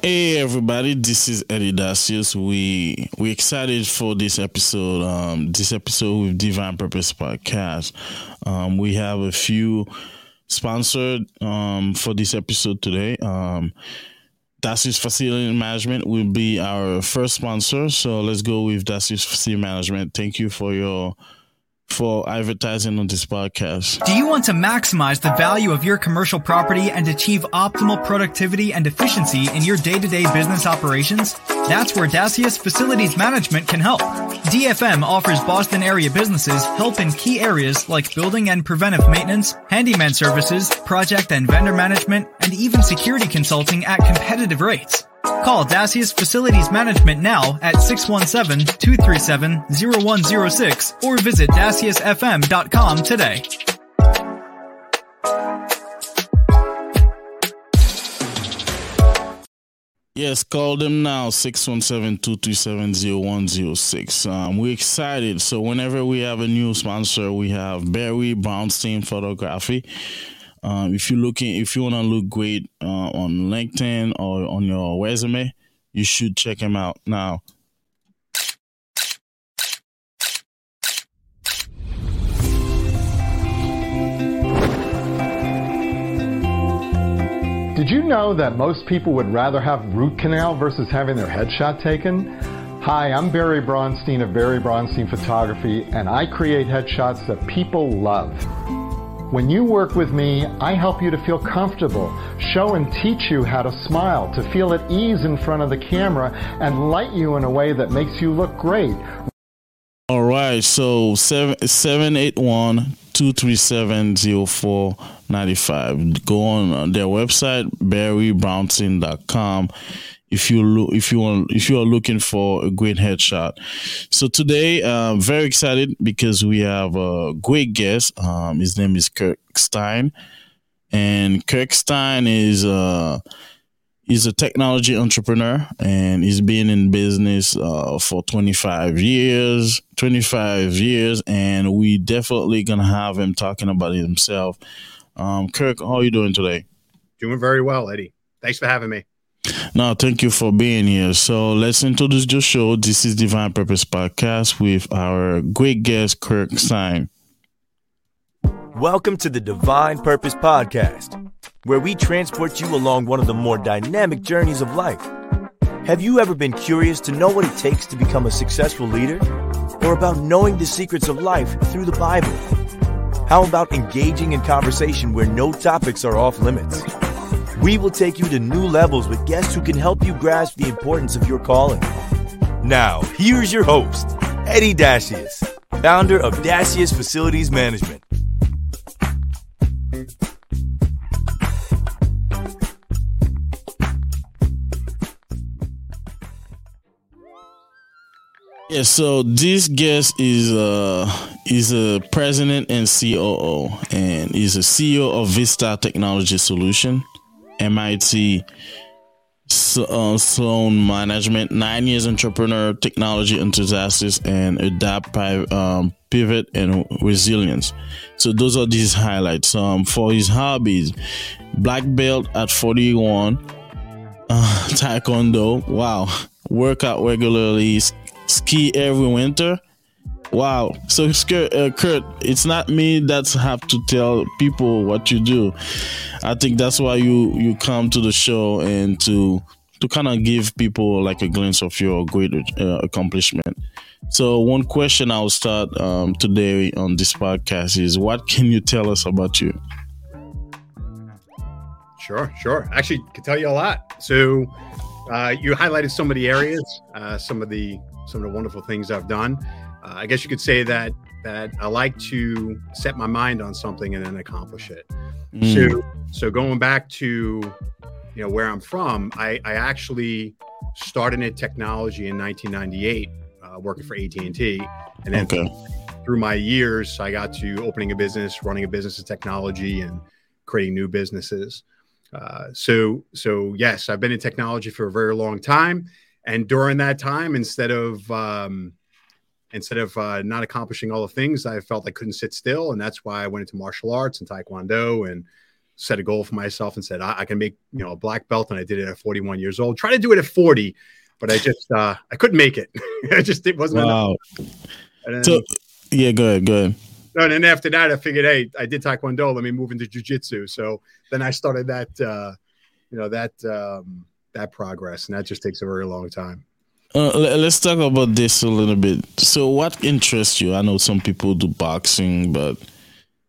Hey everybody, this is Eddy Dacius. We we excited for this episode. Um, this episode with Divine Purpose Podcast. Um, we have a few sponsored um for this episode today. Um, Dacius Facility Management will be our first sponsor. So let's go with Dacius Facility Management. Thank you for your for advertising on this podcast. Do you want to maximize the value of your commercial property and achieve optimal productivity and efficiency in your day-to-day business operations? That's where Dacius Facilities Management can help. DFM offers Boston area businesses help in key areas like building and preventive maintenance, handyman services, project and vendor management, and even security consulting at competitive rates. Call Dacius Facilities Management now at 617-237-0106 or visit daciusfm.com today. Yes, call them now, 617-237-0106. Um, we're excited. So whenever we have a new sponsor, we have Barry Brownstein Photography. Um, if you're looking, if you want to look great uh, on LinkedIn or on your resume, you should check him out now. Did you know that most people would rather have root canal versus having their headshot taken? Hi, I'm Barry Bronstein of Barry Bronstein Photography, and I create headshots that people love. When you work with me, I help you to feel comfortable, show and teach you how to smile, to feel at ease in front of the camera, and light you in a way that makes you look great. All right, so 781 237 0495. Go on their website, barrybrownson.com if you look if you want if you are looking for a great headshot. So today i'm very excited because we have a great guest. Um, his name is kurt stein. And kurt stein is uh he's a technology entrepreneur and he's been in business uh, for 25 years 25 years. And we definitely gonna have him talking about himself. Um, kurt how are you doing today? Doing very well eddy. Thanks for having me no, thank you for being here. So let's introduce the show. This is Divine Purpose Podcast with our great guest, Kurt Stein. Welcome to the Divine Purpose Podcast, where we transport you along one of the more dynamic journeys of life. Have you ever been curious to know what it takes to become a successful leader? Or about knowing the secrets of life through the Bible? How about engaging in conversation where no topics are off limits? We will take you to new levels with guests who can help you grasp the importance of your calling. Now, here's your host, Eddy Dacius, founder of Dacius Facilities Management. Yeah, so this guest is uh is a president and COO, and he's a CEO of Vista Technology Solution. MIT uh, Sloan Management, nine years entrepreneur, technology enthusiast, and adapt, um, pivot, and resilience. So those are these highlights. Um, for his hobbies, black belt at 41, uh, taekwondo, wow, workout regularly, ski every winter, Wow. So, uh, Kurt, it's not me that have to tell people what you do. I think that's why you you come to the show and to to kind of give people like a glimpse of your great uh, accomplishment. So, one question I'll start um, today on this podcast is, what can you tell us about you? Sure, sure. Actually, can tell you a lot. So, uh, you highlighted some of the areas, uh, some of the some of the wonderful things I've done uh, I guess you could say that that I like to set my mind on something and then accomplish it. Mm. So so going back to you know where I'm from, I, I actually started in technology in 1998, uh, working for AT&T, and then okay. through my years, I got to opening a business, running a business in technology, and creating new businesses. Uh, so so yes, I've been in technology for a very long time, and during that time, instead of um, instead of uh, not accomplishing all the things, I felt I couldn't sit still, and that's why I went into martial arts and taekwondo and set a goal for myself and said I, I, can make you know a black belt, and I did it at 41 years old. Try to do it at 40, but I just uh, I couldn't make it. I just it wasn't. Wow. Then, so yeah, good, good. And then after that, I figured, hey, I did taekwondo. Let me move into jujitsu. So then I started that, uh, you know, that um, that progress, and that just takes a very long time. Uh, let's talk about this a little bit. So, what interests you? I know some people do boxing, but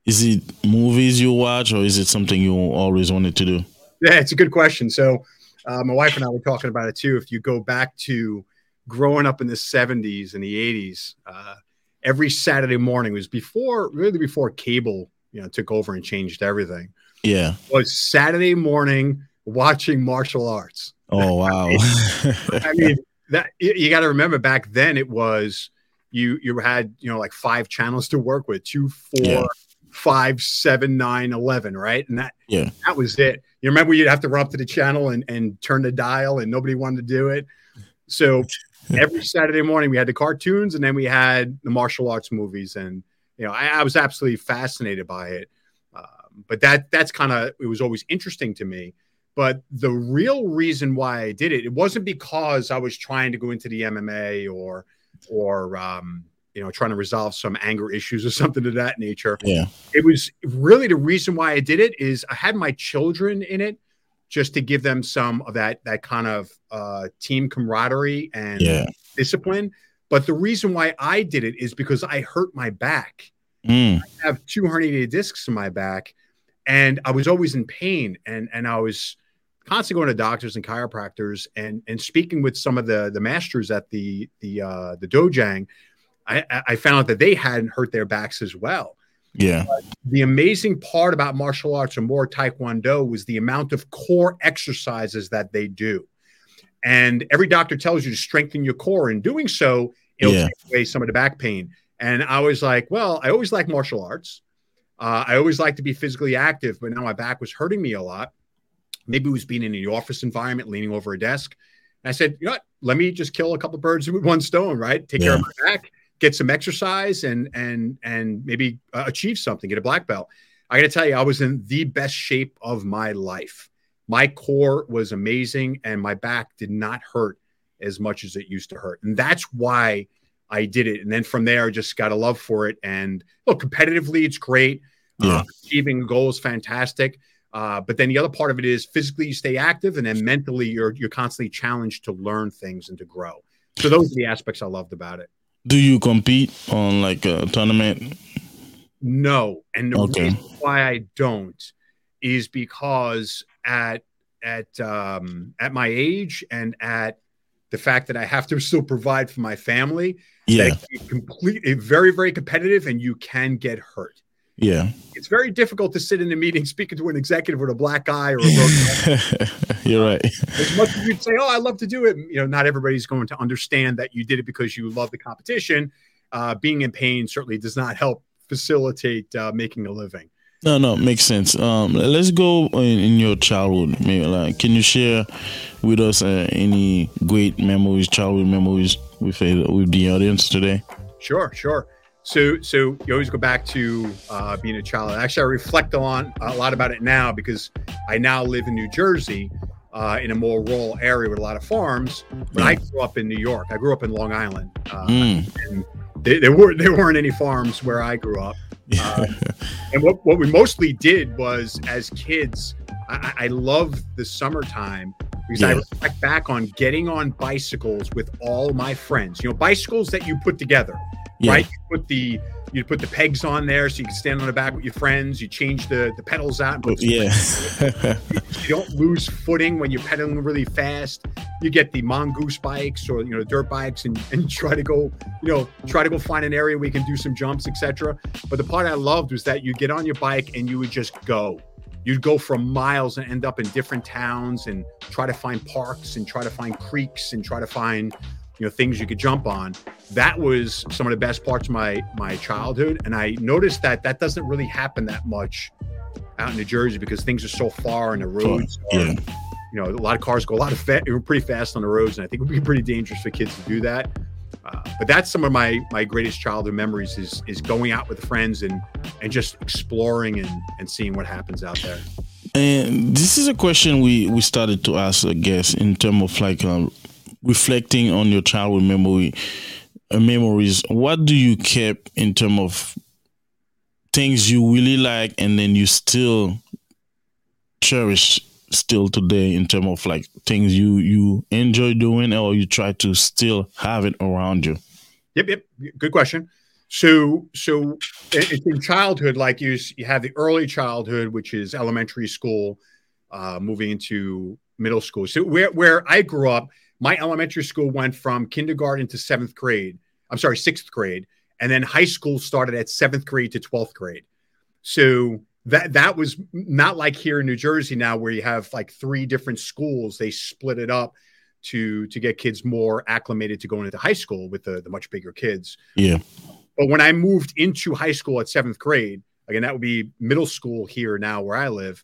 is it movies you watch, or is it something you always wanted to do? Yeah, it's a good question. So, uh, my wife and I were talking about it too. If you go back to growing up in the 70s and the 80s, uh, every Saturday morning was before, really before cable, you know, took over and changed everything. Yeah, was Saturday morning watching martial arts. Oh wow! I mean, that you got to remember back then it was you you had you know like five channels to work with two four yeah. five seven nine eleven right? And that yeah. that was it. You remember you'd have to run up to the channel and and turn the dial and nobody wanted to do it? So every saturday morning we had the cartoons and then we had the martial arts movies and you know i, I was absolutely fascinated by it. Um, but that that's kind of it was always interesting to me but the real reason why I did it, it wasn't because I was trying to go into the MMA or, or, um, you know, trying to resolve some anger issues or something of that nature. Yeah. It was really the reason why I did it is I had my children in it just to give them some of that, that kind of uh, team camaraderie and yeah. discipline. But the reason why I did it is because I hurt my back. Mm. I have two herniated discs in my back and I was always in pain and, and I was, constantly going to doctors and chiropractors and and speaking with some of the the masters at the the uh, the dojang, I, I found out that they hadn't hurt their backs as well. Yeah. But the amazing part about martial arts and more taekwondo was the amount of core exercises that they do. And every doctor tells you to strengthen your core. In doing so, it'll yeah. take away some of the back pain. And I was like, well, I always like martial arts. Uh, I always like to be physically active, but now my back was hurting me a lot. Maybe it was being in the office environment, leaning over a desk. And I said, you know what? Let me just kill a couple birds with one stone, right? Take yeah. care of my back, get some exercise, and and and maybe uh, achieve something, get a black belt. I got to tell you, I was in the best shape of my life. My core was amazing, and my back did not hurt as much as it used to hurt, and that's why I did it. And then from there, I just got a love for it. And look, competitively, it's great. Yeah. Uh, achieving goals, fantastic. Uh, but then the other part of it is physically you stay active, and then mentally you're you're constantly challenged to learn things and to grow. So those are the aspects I loved about it. Do you compete on like a tournament? No, and the okay. reason why I don't is because at at um, at my age and at the fact that I have to still provide for my family, yeah, completely very very competitive, and you can get hurt. Yeah. It's very difficult to sit in a meeting speaking to an executive with a black eye or a You're right. As much as you'd say, Oh, I love to do it, you know, not everybody's going to understand that you did it because you love the competition. Uh, being in pain certainly does not help facilitate uh, making a living. No, no, makes sense. Um, let's go in, in, your childhood. Maybe like, can you share with us uh, any great memories, childhood memories with uh, with the audience today? Sure, sure. So, so you always go back to uh, being a child. Actually, I reflect on a lot about it now because I now live in New Jersey, uh, in a more rural area with a lot of farms. But I grew up in New York. I grew up in Long Island, uh, mm. and they, there were there weren't any farms where I grew up. Uh, and what what we mostly did was, as kids, I, I love the summertime because yeah. I reflect back on getting on bicycles with all my friends. You know, bicycles that you put together yeah. right? You put the you put the pegs on there so you can stand on the back with your friends. You change the the pedals out. yeah. you don't lose footing when you're pedaling really fast. You get the mongoose bikes or you know dirt bikes and, and try to go you know try to go find an area where you can do some jumps, etc. But the part I loved was that you get on your bike and you would just go. You'd go for miles and end up in different towns and try to find parks and try to find creeks and try to find you know things you could jump on. That was some of the best parts of my my childhood. And i noticed that that doesn't really happen that much out in new jersey because things are so far and the roads. yeah. you know a lot of cars go a lot of fast pretty fast on the roads and i think it would be pretty dangerous for kids to do that. Uh, but that's some of my my greatest childhood memories is is going out with friends and and just exploring and and seeing what happens out there. And this is a question we we started to ask, I guess, in terms of like um, reflecting on your childhood memory uh, memories. What do you keep in terms of things you really like, and then you still cherish still today in terms of like things you you enjoy doing, or you try to still have it around you? Yep, yep. Good question. So, so it's in childhood, like you, you have the early childhood, which is elementary school, uh, moving into middle school. So, where where I grew up, my elementary school went from kindergarten to seventh grade. I'm sorry, sixth grade, and then high school started at seventh grade to twelfth grade. So that that was not like here in New Jersey now, where you have like three different schools. They split it up to to get kids more acclimated to going into high school with the the much bigger kids. Yeah. But when I moved into high school at seventh grade, again, that would be middle school here now where I live.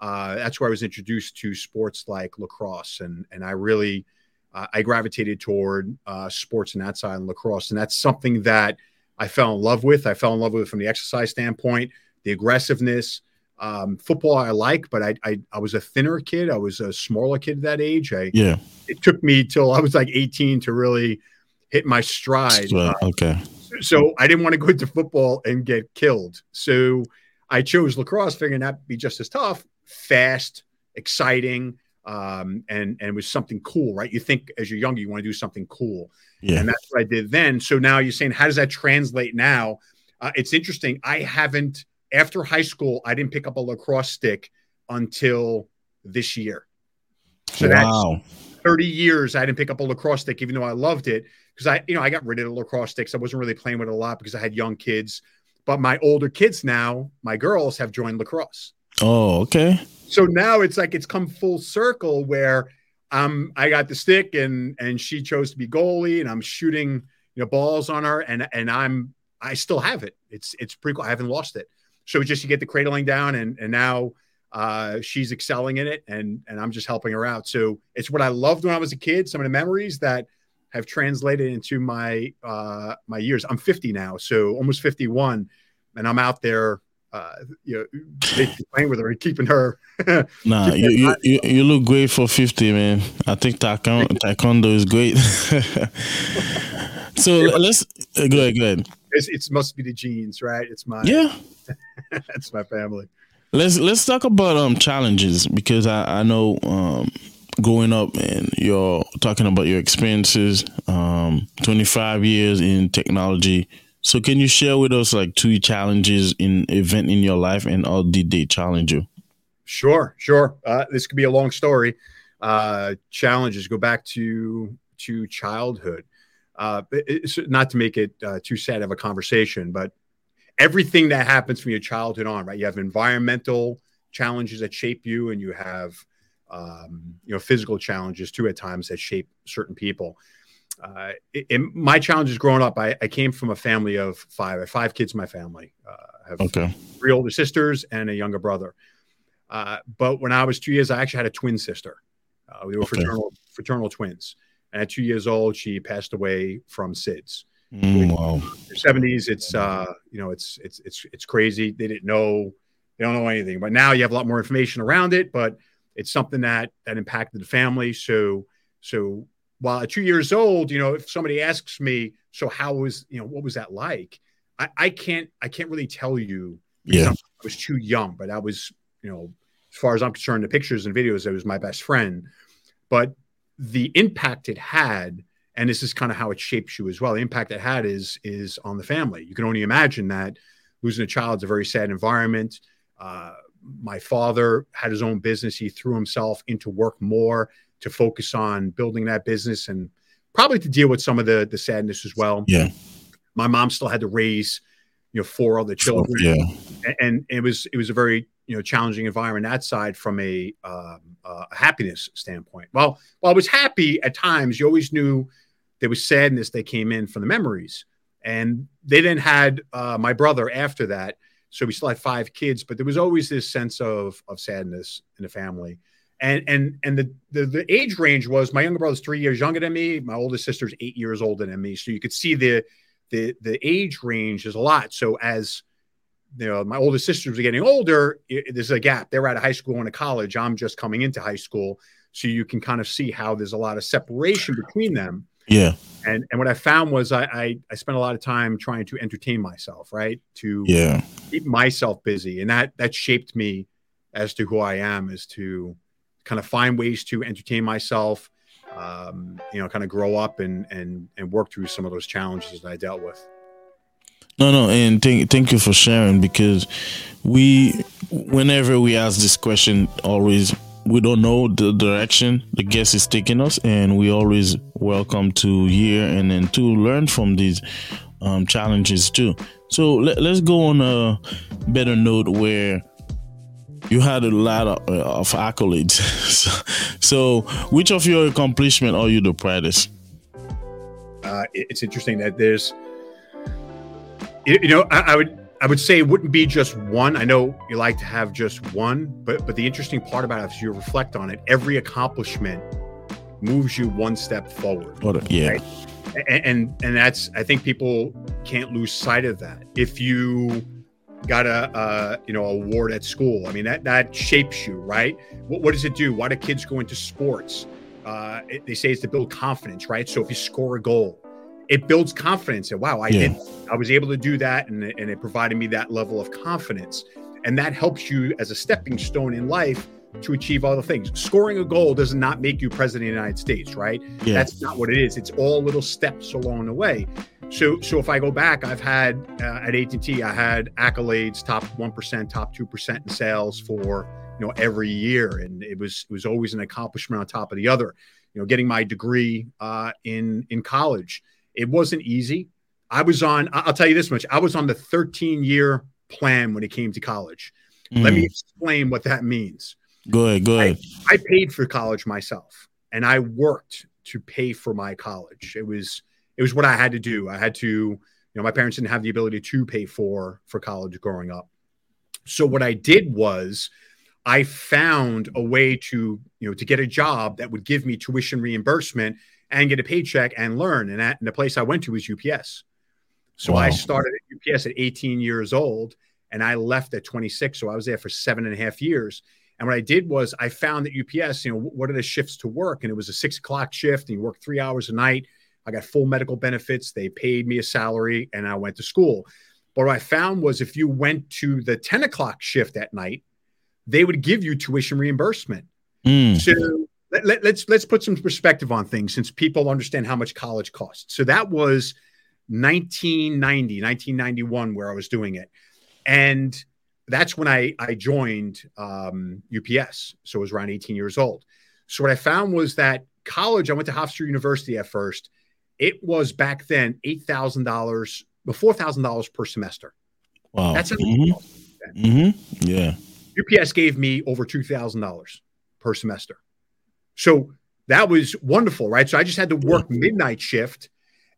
Uh, that's where I was introduced to sports like lacrosse, and and I really uh, I gravitated toward uh, sports and that side and lacrosse, and that's something that I fell in love with. I fell in love with it from the exercise standpoint, the aggressiveness. Um, football I like, but I, I I was a thinner kid. I was a smaller kid at that age. I yeah. It took me till I was like 18 to really hit my stride. Well, okay so I didn't want to go into football and get killed. So I chose lacrosse, figuring that'd be just as tough, fast, exciting, um, and and was something cool, right? You think as you're younger, you want to do something cool, yeah. and that's what I did then. So now you're saying, how does that translate now? Uh, it's interesting. I haven't after high school, I didn't pick up a lacrosse stick until this year. So wow. that's 30 years I didn't pick up a lacrosse stick, even though I loved it because I, you know, I got rid of the lacrosse sticks. I wasn't really playing with it a lot because I had young kids. But my older kids now, my girls have joined lacrosse. Oh, okay. So now it's like it's come full circle where um I got the stick and and she chose to be goalie and I'm shooting you know balls on her and and I'm I still have it. It's it's pretty cool. I haven't lost it. So just you get the cradling down and and now uh, she's excelling in it and and I'm just helping her out. So it's what I loved when I was a kid. Some of the memories that have translated into my uh, my years. I'm 50 now, so almost 51, and I'm out there. Uh, you know, playing with her and keeping her. nah, you, you, you, you look great for 50, man. I think taekwondo, taekwondo is great. so let's uh, go ahead. Go ahead. It's, it must be the genes, right? It's my yeah. it's my family. Let's let's talk about um challenges because I I know um growing up and you're talking about your experiences um 25 years in technology so can you share with us like two challenges in event in your life and how did they challenge you sure sure uh, this could be a long story uh challenges go back to to childhood uh not to make it uh, too sad of a conversation but everything that happens from your childhood on, right? You have environmental challenges that shape you, and you have um, you know physical challenges too at times that shape certain people. Uh, in my challenges growing up, I, I, came from a family of five. I have five kids in my family. Uh, I have okay. three older sisters and a younger brother. Uh, but when I was two years, I actually had a twin sister. Uh, we were okay. fraternal fraternal twins. And at two years old, she passed away from SIDS. Mm, wow. Seventies, it's uh, you know, it's it's it's it's crazy. They didn't know, they don't know anything. But now you have a lot more information around it. But it's something that that impacted the family. So so while at two years old, you know, if somebody asks me, so how was you know what was that like? I, I can't I can't really tell you. Yeah, I was too young, but I was you know, as far as I'm concerned, the pictures and videos, it was my best friend. But the impact it had and this is kind of how it shapes you as well. The impact it had is is on the family. You can only imagine that losing a child is a very sad environment. Uh, my father had his own business. He threw himself into work more to focus on building that business and probably to deal with some of the the sadness as well. Yeah. My mom still had to raise, you know, four other children. Yeah. And, and it was it was a very you know challenging environment that side from a, um, uh, happiness standpoint. Well, while I was happy at times, you always knew there was sadness that came in from the memories. And they then had uh, my brother after that. So we still had five kids, but there was always this sense of of sadness in the family. And and and the, the the age range was my younger brother's three years younger than me. My oldest sister's eight years older than me. So you could see the the the age range is a lot. So as you know my older sisters were getting older, it, there's a gap. They're out of high school and to college. I'm just coming into high school, so you can kind of see how there's a lot of separation between them. Yeah. And and what I found was I, I I spent a lot of time trying to entertain myself, right? To Yeah. keep myself busy, and that that shaped me as to who I am, as to kind of find ways to entertain myself, um, you know, kind of grow up and and and work through some of those challenges that I dealt with. No, no, and thank thank you for sharing because we, whenever we ask this question, always we don't know the direction the guest is taking us, and we always welcome to hear and then to learn from these um, challenges too. So let, let's go on a better note where you had a lot of, uh, of accolades. so, which of your accomplishment are you the proudest? Uh, it's interesting that there's, you know, I, I would I would say it wouldn't be just one. I know you like to have just one, but but the interesting part about it is you reflect on it. Every accomplishment moves you one step forward. What? Yeah. Right. and, and and that's I think people can't lose sight of that. If you got a uh, you know award at school, I mean that that shapes you, right? What, what does it do? Why do kids go into sports? Uh, it, they say it's to build confidence, right? So if you score a goal, it builds confidence. And wow, I Yeah. did, I was able to do that, and it- and it provided me that level of confidence, and that helps you as a stepping stone in life to achieve all the things. Scoring a goal does not make you president of the United States, right? Yeah. That's not what it is. It's all little steps along the way. So, so if I go back, I've had uh, at AT&T, I had accolades, top one percent, top two percent in sales for you know every year, and it was it was always an accomplishment on top of the other. You know, getting my degree uh, in in college, it wasn't easy. I was on. I- I'll tell you this much: I was on the 13 year plan when it came to college. Let me Mm. explain what that means. Go ahead. Go ahead. I paid for college myself and I worked to pay for my college. It was it was what I had to do. I had to, you know, my parents didn't have the ability to pay for for college growing up. So what I did was I found a way to, you know, to get a job that would give me tuition reimbursement and get a paycheck and learn. And, that, and the place I went to was UPS. So I started at UPS at 18 years old and I left at 26. So I was there for seven and a half years. And what I did was I found that UPS, you know, what are the shifts to work? And it was a six o'clock shift and you work three hours a night. I got full medical benefits. They paid me a salary and I went to school. But what I found was if you went to the 10 o'clock shift at night, they would give you tuition reimbursement. Mm. So let, let, let's let's put some perspective on things since people understand how much college costs. So that was 1990, 1991, where I was doing it. And that's when I, I joined um, UPS. So I was around 18 years old. So what I found was that college, I went to Hofstra University at first. It was back then $8,000, $4,000 per semester. Wow. That's hmm hmm Yeah. UPS gave me over two thousand dollars per semester. So that was wonderful, right? So I just had to work midnight shift,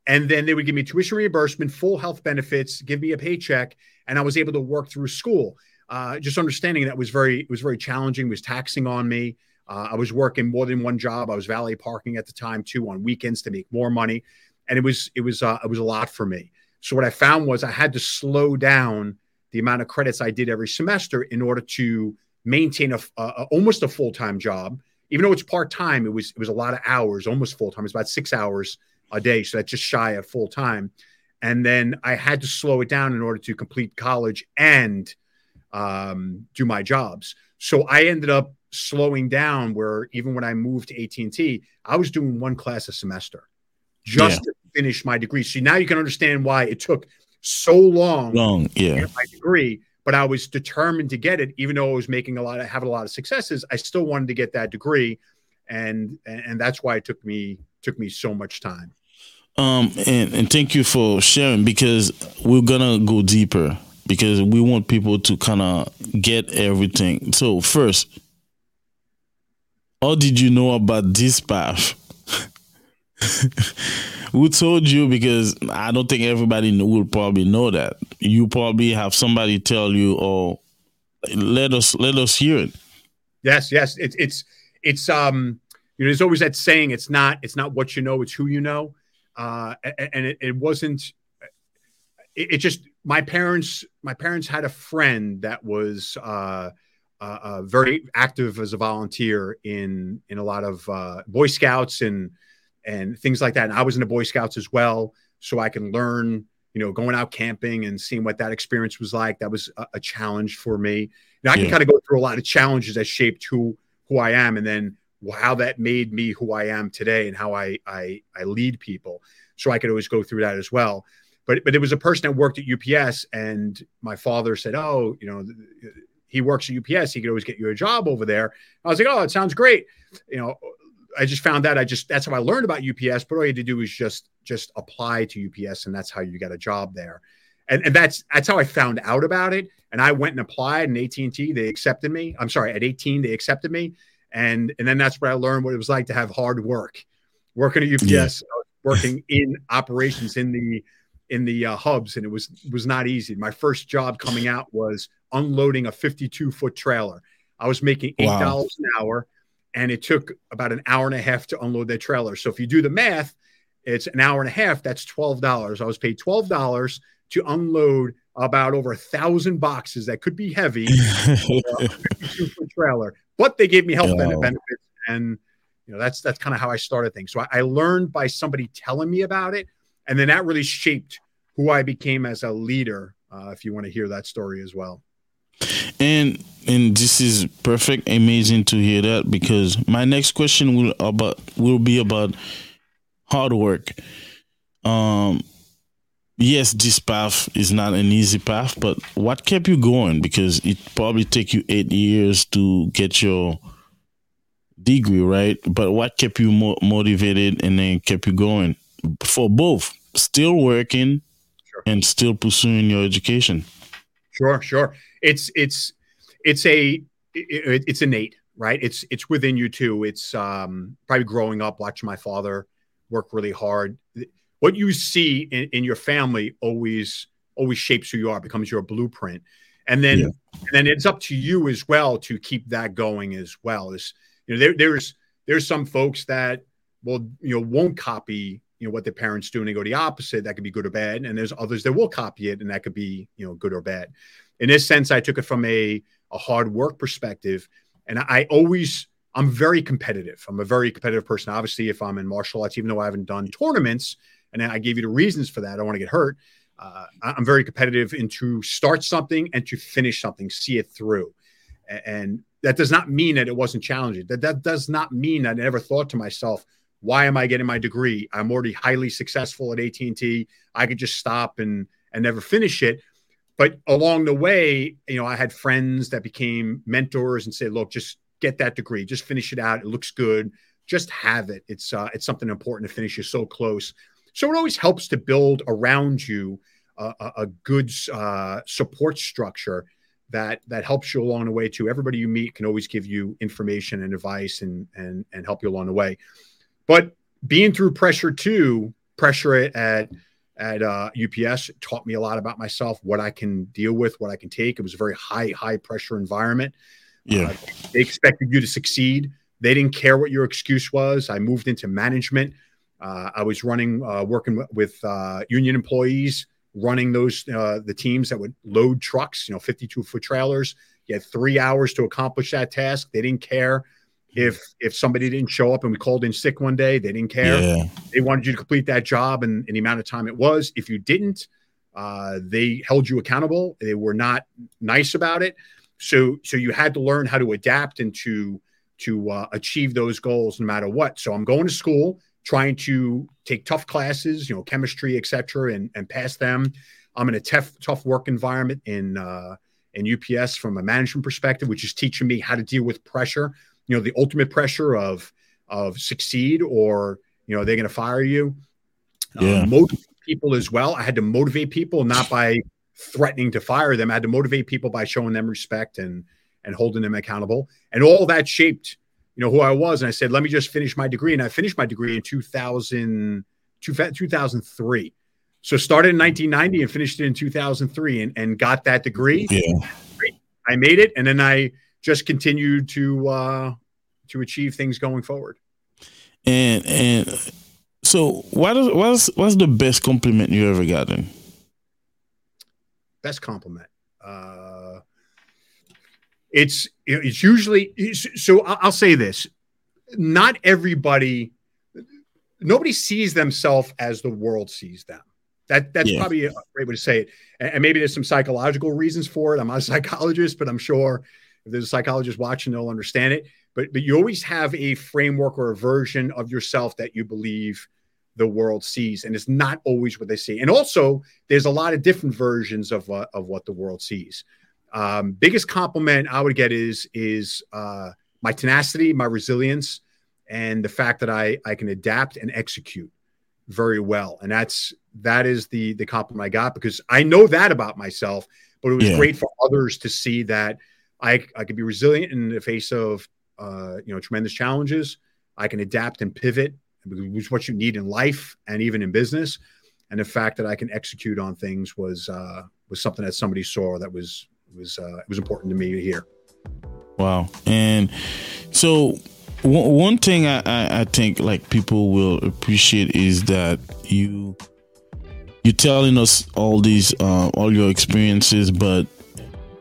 and then they would give me tuition reimbursement, full health benefits, give me a paycheck, and I was able to work through school. Uh, just understanding that was very it was very challenging, was taxing on me. Uh, I was working more than one job. I was valet parking at the time too on weekends to make more money, and it was it was uh, it was a lot for me. So what I found was I had to slow down the amount of credits I did every semester in order to maintain a, a almost a full time job. Even though it's part time, it was it was a lot of hours, almost full time. It's about six hours a day, so that's just shy of full time. And then I had to slow it down in order to complete college and um, do my jobs. So I ended up slowing down. Where even when I moved to AT and T, I was doing one class a semester just Yeah. to finish my degree. So now you can understand why it took so long Long. to Yeah. get my degree, but I was determined to get it, even though I was making a lot of having a lot of successes. I still wanted to get that degree, and and, and that's why it took me took me so much time. Um, and, and thank you for sharing because we're gonna go deeper because we want people to kind of get everything. So first, how did you know about this path? Who told you? Because I don't think everybody will probably know that. You probably have somebody tell you, "Oh, let us let us hear it." Yes, yes, it's it's it's um you know there's always that saying it's not it's not what you know it's who you know, uh, and it, it wasn't. It, it just my parents my parents had a friend that was uh, uh, uh, very active as a volunteer in in a lot of uh, Boy Scouts and and things like that. And I was in the Boy Scouts as well, so I can learn. You know, going out camping and seeing what that experience was like. That was a, a challenge for me. Now I can yeah. kind of go through a lot of challenges that shaped who who I am, and then how that made me who I am today, and how I I, I lead people. So I could always go through that as well but but there was a person that worked at UPS, and my father said, "Oh, you know, he works at UPS. He could always get you a job over there." I was like, "Oh, it sounds great." You know, I just found that I just that's how I learned about UPS. But all you had to do was just just apply to UPS, and that's how you got a job there. And, and that's that's how I found out about it. And I went and applied, and AT and T they accepted me. I'm sorry, at 18 they accepted me, and and then that's where I learned what it was like to have hard work, working at UPS, yeah. working in operations in the in the uh, hubs, and it was was not easy. My first job coming out was unloading a 52 foot trailer. I was making eight dollars wow. an hour, and it took about an hour and a half to unload that trailer. So if you do the math, it's an hour and a half. That's twelve dollars. I was paid twelve dollars to unload about over a thousand boxes that could be heavy, trailer. But they gave me health oh. benefits, and you know that's that's kind of how I started things. So I, I learned by somebody telling me about it and then that really shaped who I became as a leader. Uh, if you want to hear that story as well. And and this is perfect, amazing to hear that because my next question will about will be about hard work. Um, yes, this path is not an easy path, but what kept you going? Because it probably take you eight years to get your degree, right? But what kept you mo- motivated and then kept you going? for both still working sure. and still pursuing your education sure sure. It's it's it's a it, it's innate right? It's it's within you too. It's um probably growing up watching my father work really hard. What you see in, in your family always always shapes who you are becomes your blueprint. And then yeah. and then it's up to you as well to keep that going as well. As you know there, there's there's some folks that will you know won't copy you know what their parents do and they go the opposite that could be good or bad and there's others that will copy it and that could be you know good or bad. In this sense i took it from a, a hard work perspective and i always i'm very competitive. I'm a very competitive person. Obviously if i'm in martial arts even though i haven't done tournaments and i gave you the reasons for that i don't want to get hurt uh, i'm very competitive in to start something and to finish something see it through. And that does not mean that it wasn't challenging. That that does not mean i never thought to myself why am I getting my degree? I'm already highly successful at AT&T. I could just stop and and never finish it. But along the way, you know, I had friends that became mentors and said, "Look, just get that degree. Just finish it out. It looks good. Just have it. It's uh, it's something important to finish. You're so close." So it always helps to build around you a, a good uh, support structure that that helps you along the way too. Everybody you meet can always give you information and advice and and and help you along the way. But being through pressure too, pressure at at uh, UPS taught me a lot about myself, what I can deal with, what I can take. It was a very high high pressure environment. Yeah, uh, they expected you to succeed. They didn't care what your excuse was. I moved into management. Uh, I was running, uh, working with uh, union employees, running those uh, the teams that would load trucks. You know, fifty-two foot trailers. You had three hours to accomplish that task. They didn't care if if somebody didn't show up and we called in sick one day they didn't care. Yeah. they wanted you to complete that job and in the amount of time it was. If you didn't uh, they held you accountable. They were not nice about it. So so you had to learn how to adapt and to to uh, achieve those goals no matter what. So i'm going to school trying to take tough classes you know chemistry etc and and pass them. I'm in a tough tough work environment in uh in ups from a management perspective which is teaching me how to deal with pressure you know the ultimate pressure of of succeed or you know they're going to fire you. Uh, yeah. motivate people as well. I had to motivate people not by threatening to fire them. I had to motivate people by showing them respect and and holding them accountable. And all that shaped you know who i was. And i said let me just finish my degree. And i finished my degree in 2000 2003 so started in 1990 and finished it in 2003 and, and got that degree. Yeah. I made it and then i just continue to uh, to achieve things going forward. And and so what is what's what's the best compliment you ever gotten? best compliment. Uh, it's it's usually so. I'll say this: not everybody, nobody sees themselves as the world sees them. That that's yeah. probably a great way to say it. And, maybe there's some psychological reasons for it. I'm not a psychologist, but I'm sure if there's a psychologist watching, they'll understand it. But but you always have a framework or a version of yourself that you believe the world sees, and it's not always what they see. And also, there's a lot of different versions of uh, of what the world sees. Um, biggest compliment I would get is is uh, my tenacity, my resilience, and the fact that I I can adapt and execute very well. And that's that is the the compliment I got because I know that about myself. But it was yeah. great for others to see that I I could be resilient in the face of uh, you know tremendous challenges. I can adapt and pivot, which is what you need in life and even in business. And the fact that I can execute on things was uh, was something that somebody saw that was was uh, was important to me to hear. Wow. And so one thing I, I, I think like people will appreciate is that you you're telling us all these uh, all your experiences, but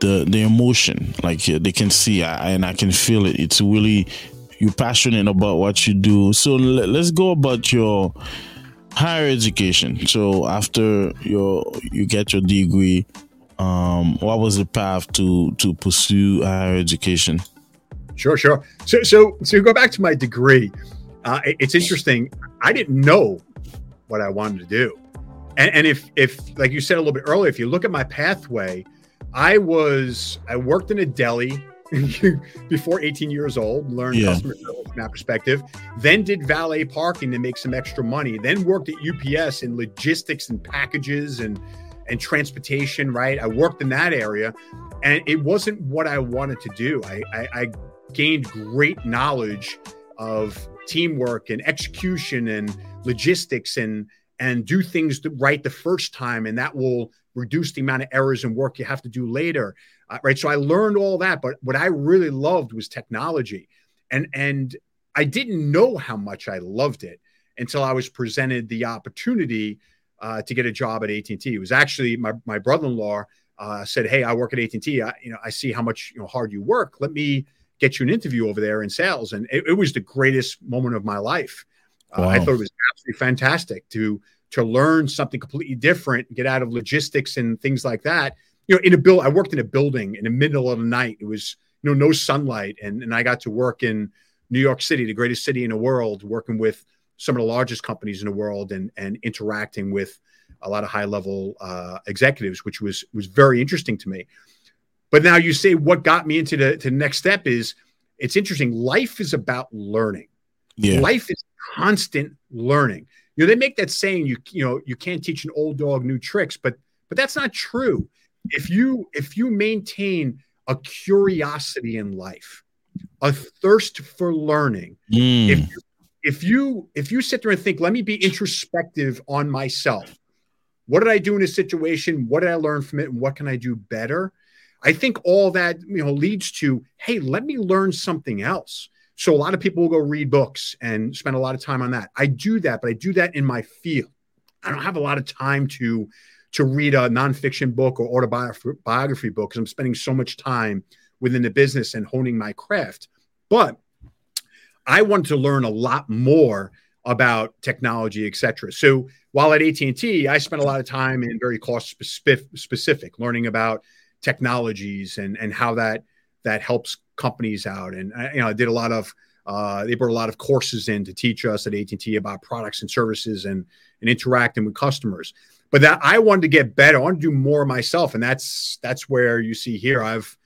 the the emotion like they can see I, and I can feel it. It's really you're passionate about what you do. So let, let's go about your higher education. So after your you get your degree, um, what was the path to to pursue higher education? Sure, sure. So, so, so go back to my degree. Uh, it's interesting. I didn't know what I wanted to do, and, and if, if, like you said a little bit earlier, if you look at my pathway, I was, I worked in a deli before 18 years old, learned yeah. customer service from that perspective, then did valet parking to make some extra money, then worked at UPS in logistics and packages and and transportation, right? I worked in that area and it wasn't what I wanted to do. I, I, I gained great knowledge of teamwork and execution and logistics and and do things right the first time and that will reduce the amount of errors and work you have to do later uh, right so i learned all that but what i really loved was technology and and i didn't know how much i loved it until i was presented the opportunity uh, to get a job at AT&T. It was actually my, my brother-in-law uh, said, "Hey, I work at AT&T. I, you know, I see how much you know hard you work. Let me get you an interview over there in sales." And it, it was the greatest moment of my life. Wow. Uh, I thought it was absolutely fantastic to to learn something completely different, get out of logistics and things like that. You know, in a build, I worked in a building in the middle of the night. It was you know no sunlight, and and I got to work in New York City, the greatest city in the world, working with some of the largest companies in the world and and interacting with a lot of high level uh, executives, which was was very interesting to me. But now you say what got me into the, to the next step is it's interesting. Life is about learning. Yeah. Life is constant learning. You know, they make that saying you you know you can't teach an old dog new tricks, but but that's not true. If you if you maintain a curiosity in life, a thirst for learning, mm. if you if you if you sit there and think let me be introspective on myself. What did i do in a situation? What did i learn from it? And what can i do better? I think all that you know leads to hey let me learn something else so a lot of people will go read books and spend a lot of time on that. I do that but i do that in my field. I don't have a lot of time to to read a nonfiction book or autobiography book because i'm spending so much time within the business and honing my craft. But I wanted to learn a lot more about technology, et cetera. So while at AT&T, I spent a lot of time in very cost specific specific, learning about technologies and, and how that that helps companies out. And I, you know, I did a lot of uh, they brought a lot of courses in to teach us at AT&T about products and services and and interacting with customers. But that I wanted to get better. I wanted to do more myself, and that's that's where you see here. I've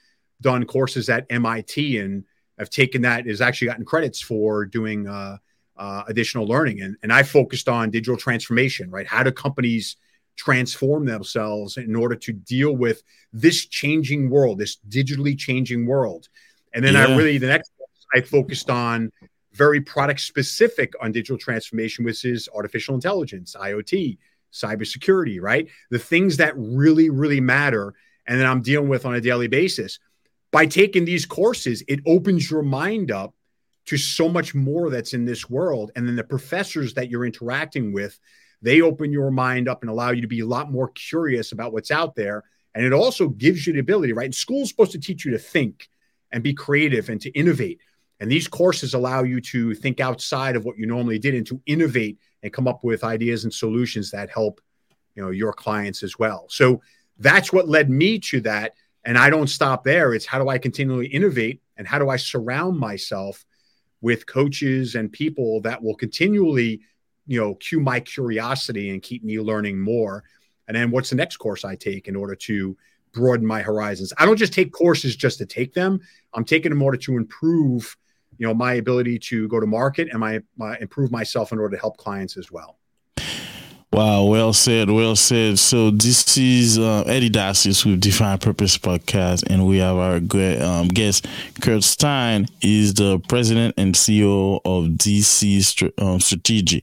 done courses at MIT and I've taken that has actually gotten credits for doing uh, uh, additional learning, and and I focused on digital transformation. Right, how do companies transform themselves in order to deal with this changing world, this digitally changing world? And then yeah. I really the next I focused on very product specific on digital transformation, which is artificial intelligence, IoT, cybersecurity. Right, the things that really really matter, and then I'm dealing with on a daily basis by taking these courses, it opens your mind up to so much more that's in this world. And then the professors that you're interacting with, they open your mind up and allow you to be a lot more curious about what's out there. And it also gives you the ability, right? And school's supposed to teach you to think and be creative and to innovate. And these courses allow you to think outside of what you normally did and to innovate and come up with ideas and solutions that help, you know, your clients as well. So that's what led me to that. And I don't stop there. It's how do I continually innovate and how do I surround myself with coaches and people that will continually, you know, cue my curiosity and keep me learning more. And then what's the next course I take in order to broaden my horizons? I don't just take courses just to take them. I'm taking them in order to improve, you know, my ability to go to market and my, my improve myself in order to help clients as well. Wow, well said, well said. So this is uh, Eddy Dacius with Divine Purpose Podcast, and we have our great um, guest, Kurt Stein, is the president and CEO of DC um, Strategy.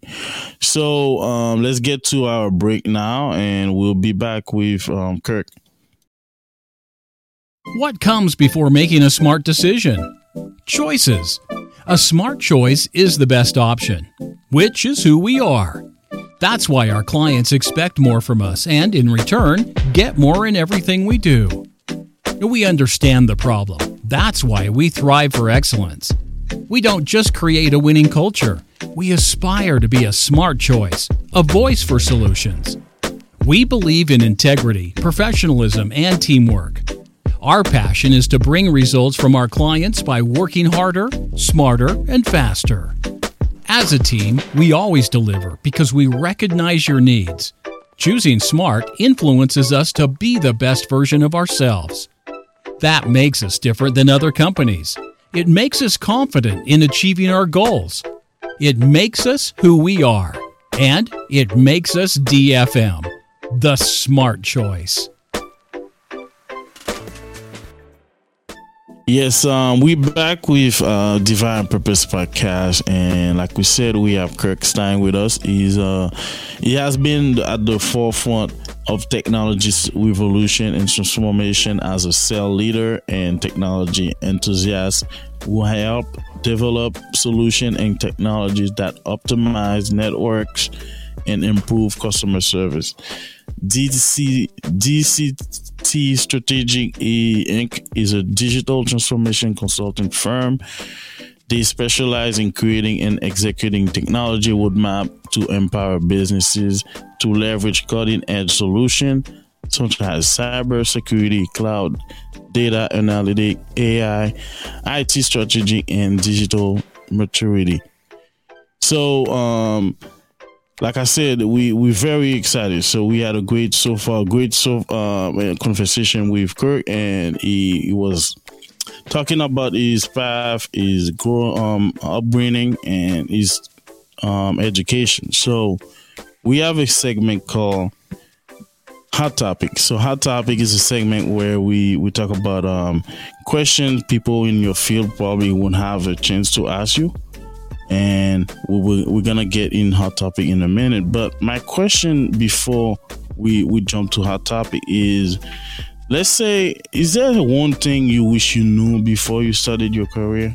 So um, let's get to our break now, and we'll be back with um, Kurt. What comes before making a smart decision? Choices. A smart choice is the best option, which is who we are. That's why our clients expect more from us and, in return, get more in everything we do. We understand the problem. That's why we thrive for excellence. We don't just create a winning culture, we aspire to be a smart choice, a voice for solutions. We believe in integrity, professionalism, and teamwork. Our passion is to bring results from our clients by working harder, smarter, and faster. As a team, we always deliver because we recognize your needs. Choosing smart influences us to be the best version of ourselves. That makes us different than other companies. It makes us confident in achieving our goals. It makes us who we are. And it makes us DFM, the smart choice. Yes, um, we back with uh, Divine Purpose podcast, and like we said, we have Kurt Stein with us. He's uh, he has been at the forefront of technology's revolution and transformation as a cell leader and technology enthusiast who help develop solution and technologies that optimize networks and improve customer service. DC DCT Strategic E Inc. is a digital transformation consulting firm. They specialize in creating and executing technology roadmap to empower businesses to leverage cutting edge solutions such as cybersecurity, cloud, data analytic, AI, IT strategy, and digital maturity. So, um, like I said, we we're very excited. So we had a great so far, great so uh, conversation with Kurt, and he, he was talking about his path, his grow um upbringing, and his um education. So we have a segment called Hot Topic. So Hot Topic is a segment where we we talk about um questions people in your field probably won't have a chance to ask you and we're, we're gonna get in hot topic in a minute. But my question before we we jump to hot topic is let's say is there one thing you wish you knew before you started your career?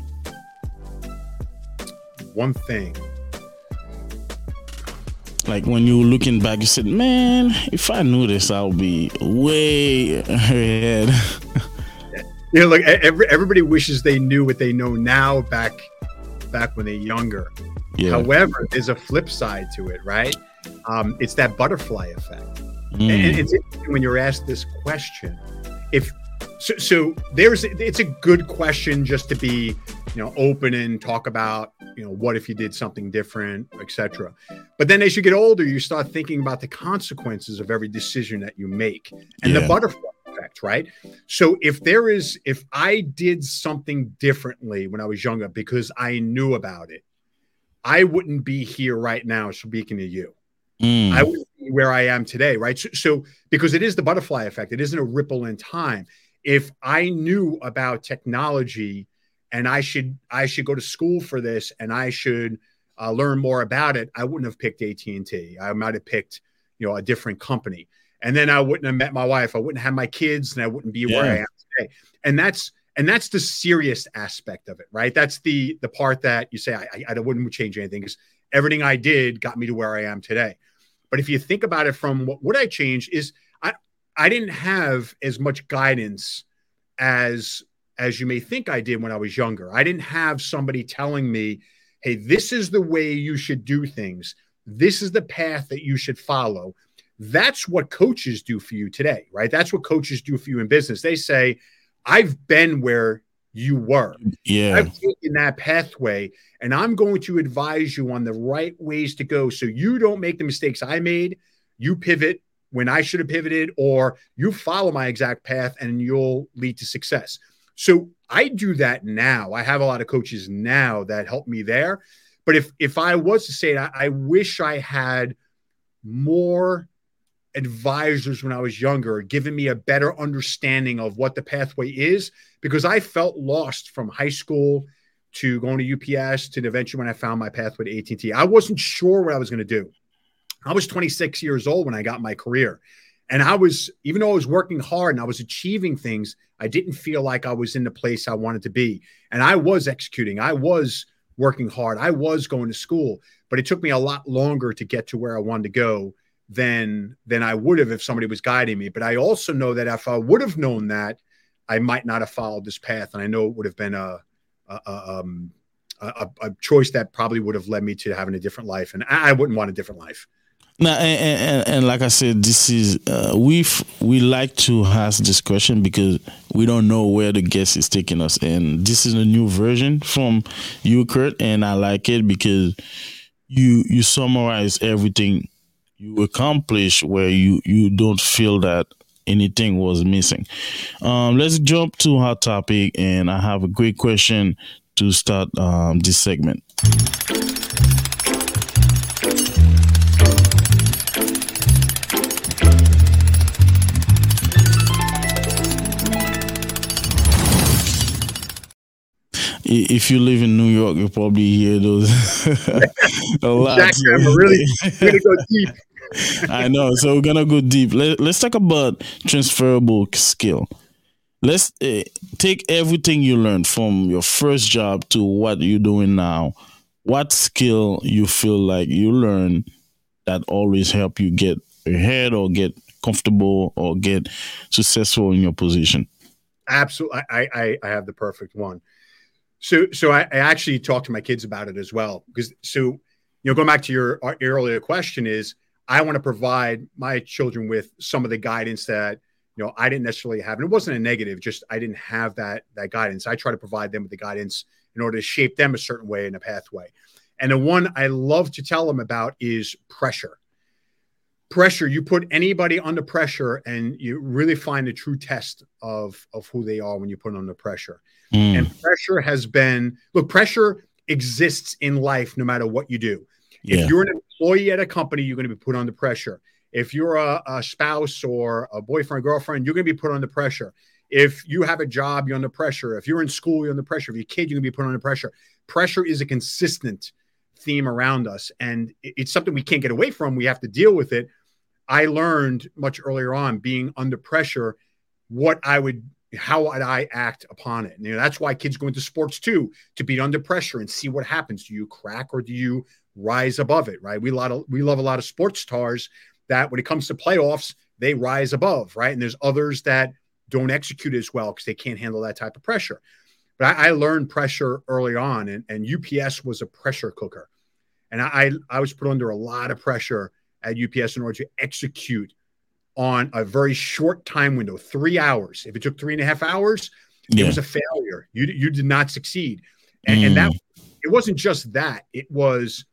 One thing. Like when you were looking back you said man if i knew this i'll be way ahead. You know like every, everybody wishes they knew what they know now back back when they're younger. Yeah. However, there's a flip side to it, right? Um, it's that butterfly effect. Mm. And it's when you're asked this question. If so, so there's it's a good question just to be you know open and talk about you know what if you did something different etc but then as you get older you start thinking about the consequences of every decision that you make and yeah. the butterfly effect, right? So if there is, if I did something differently when I was younger because I knew about it, I wouldn't be here right now speaking to you. Mm. I would be where I am today, right? So, so because it is the butterfly effect, it isn't a ripple in time. If I knew about technology and I should I should go to school for this and I should uh, learn more about it, I wouldn't have picked AT and T. I might have picked you know a different company and then I wouldn't have met my wife. I wouldn't have my kids, and I wouldn't be yeah. where I am today. And that's and that's the serious aspect of it, right? That's the the part that you say I, I, I wouldn't change anything because everything I did got me to where I am today. But if you think about it from what would I change is I I didn't have as much guidance as as you may think I did when I was younger. I didn't have somebody telling me, "Hey, this is the way you should do things. This is the path that you should follow." That's what coaches do for you today, right? That's what coaches do for you in business. They say, "I've been where you were. Yeah. I've taken that pathway and I'm going to advise you on the right ways to go so you don't make the mistakes I made. You pivot when I should have pivoted, or you follow my exact path and you'll lead to success. So I do that now. I have a lot of coaches now that help me there. But if if I was to say it, I, I wish I had more advisors when I was younger, giving me a better understanding of what the pathway is, because I felt lost from high school to going to UPS to eventually when I found my pathway to AT&T. I wasn't sure what I was going to do. I was 26 years old when I got my career. And I was, even though I was working hard and I was achieving things, I didn't feel like I was in the place I wanted to be. And I was executing, I was working hard, I was going to school, but it took me a lot longer to get to where I wanted to go than than I would have if somebody was guiding me. But I also know that if I would have known that, I might not have followed this path, and I know it would have been a a, um, a, a choice that probably would have led me to having a different life, and I, I wouldn't want a different life. Now, and, and, and, like I said, this is uh, we we like to ask this question because we don't know where the guest is taking us, and this is a new version from you, Kurt, and I like it because you you summarize everything you accomplish where you you don't feel that anything was missing. Um, let's jump to our topic, and I have a great question to start um, this segment. if you live in New York, you probably hear those a lot. Really gonna go deep. I know. So we're gonna go deep. Let, us talk about transferable skill. Let's uh, take everything you learned from your first job to what you're doing now. What skill you feel like you learn that always help you get ahead or get comfortable or get successful in your position? Absolutely. I, I, I have the perfect one. So, so I, I actually talked to my kids about it as well because so you know going back to your, uh, your earlier question is I want to provide my children with some of the guidance that you know I didn't necessarily have, and it wasn't a negative. Just I didn't have that that guidance. I try to provide them with the guidance in order to shape them a certain way in a pathway. And the one I love to tell them about is pressure. Pressure. You put anybody under pressure, and you really find the true test of of who they are when you put them under pressure. Mm. And pressure has been look. Pressure exists in life no matter what you do. Yeah. If you're an employee at a company, you're going to be put under pressure. If you're a, a spouse or a boyfriend, girlfriend, you're going to be put under pressure. If you have a job, you're under pressure. If you're in school, you're under pressure. If you're a kid, you're going to be put under pressure. Pressure is a consistent theme around us, and it's something we can't get away from. We have to deal with it. I learned much earlier on being under pressure what I would how would I act upon it? And, you know, that's why kids go into sports too, to be under pressure and see what happens. Do you crack or do you rise above it, right? We lot of we love a lot of sports stars that when it comes to playoffs, they rise above, right? And there's others that don't execute as well because they can't handle that type of pressure. But I, I, learned pressure early on, and, and UPS was a pressure cooker. And I, I was put under a lot of pressure at UPS in order to execute on a very short time window, three hours. If it took three and a half hours, yeah. it was a failure. You, you did not succeed. And, mm. and that it wasn't just that, it was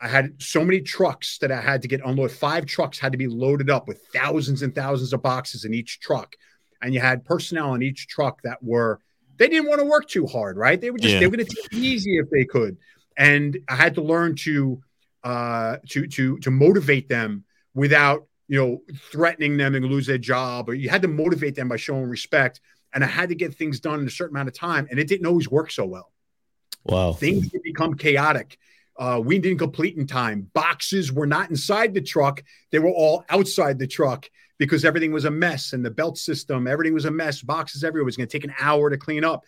I had so many trucks that I had to get unloaded. Five trucks had to be loaded up with thousands and thousands of boxes in each truck. And you had personnel in each truck that were, they didn't want to work too hard, right? They were just, yeah. they were going to take it easy if they could. And I had to learn to, uh, to, to, to motivate them without, you know, threatening them and lose their job, or you had to motivate them by showing respect. And I had to get things done in a certain amount of time. And it didn't always work so well. Wow. Things could become chaotic uh, we didn't complete in time. Boxes were not inside the truck; they were all outside the truck because everything was a mess and the belt system, everything was a mess. Boxes everywhere. It was going to take an hour to clean up,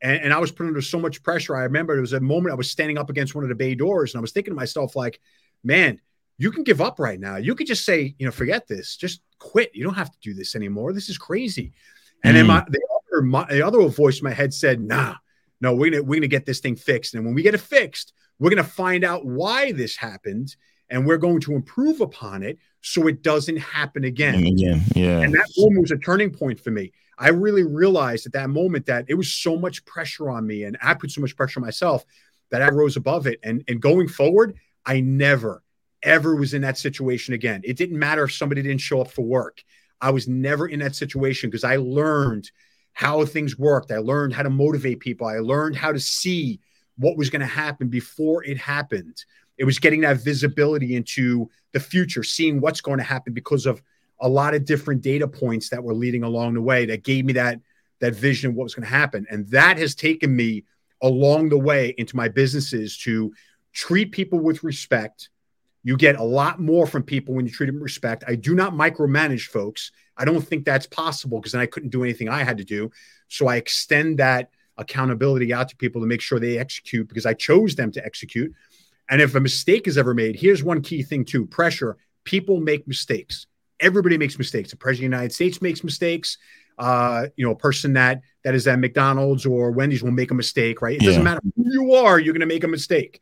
and, and I was put under so much pressure. I remember there was a moment I was standing up against one of the bay doors, and I was thinking to myself, like, man, you can give up right now. You could just say, you know, forget this, just quit. You don't have to do this anymore. This is crazy. And mm-hmm. then my, the other, my, the other voice in my head said, nah, no, we're gonna we're gonna get this thing fixed. And when we get it fixed, we're gonna find out why this happened, and we're going to improve upon it so it doesn't happen again. And again, yeah. And that moment was a turning point for me. I really realized at that moment that it was so much pressure on me, and I put so much pressure on myself that I rose above it. And and going forward, I never ever was in that situation again. It didn't matter if somebody didn't show up for work. I was never in that situation because I learned how things worked. I learned how to motivate people. I learned how to see what was going to happen before it happened. It was getting that visibility into the future, seeing what's going to happen because of a lot of different data points that were leading along the way that gave me that that vision of what was going to happen. And that has taken me along the way into my businesses to treat people with respect, you get a lot more from people when you treat them with respect. I do not micromanage folks. I don't think that's possible because then I couldn't do anything I had to do. So I extend that accountability out to people to make sure they execute because I chose them to execute. And if a mistake is ever made, here's one key thing too pressure. People make mistakes. Everybody makes mistakes. The president of the United States makes mistakes. Uh, you know, a person that that is at McDonald's or Wendy's will make a mistake, right? It yeah. doesn't matter who you are, you're going to make a mistake.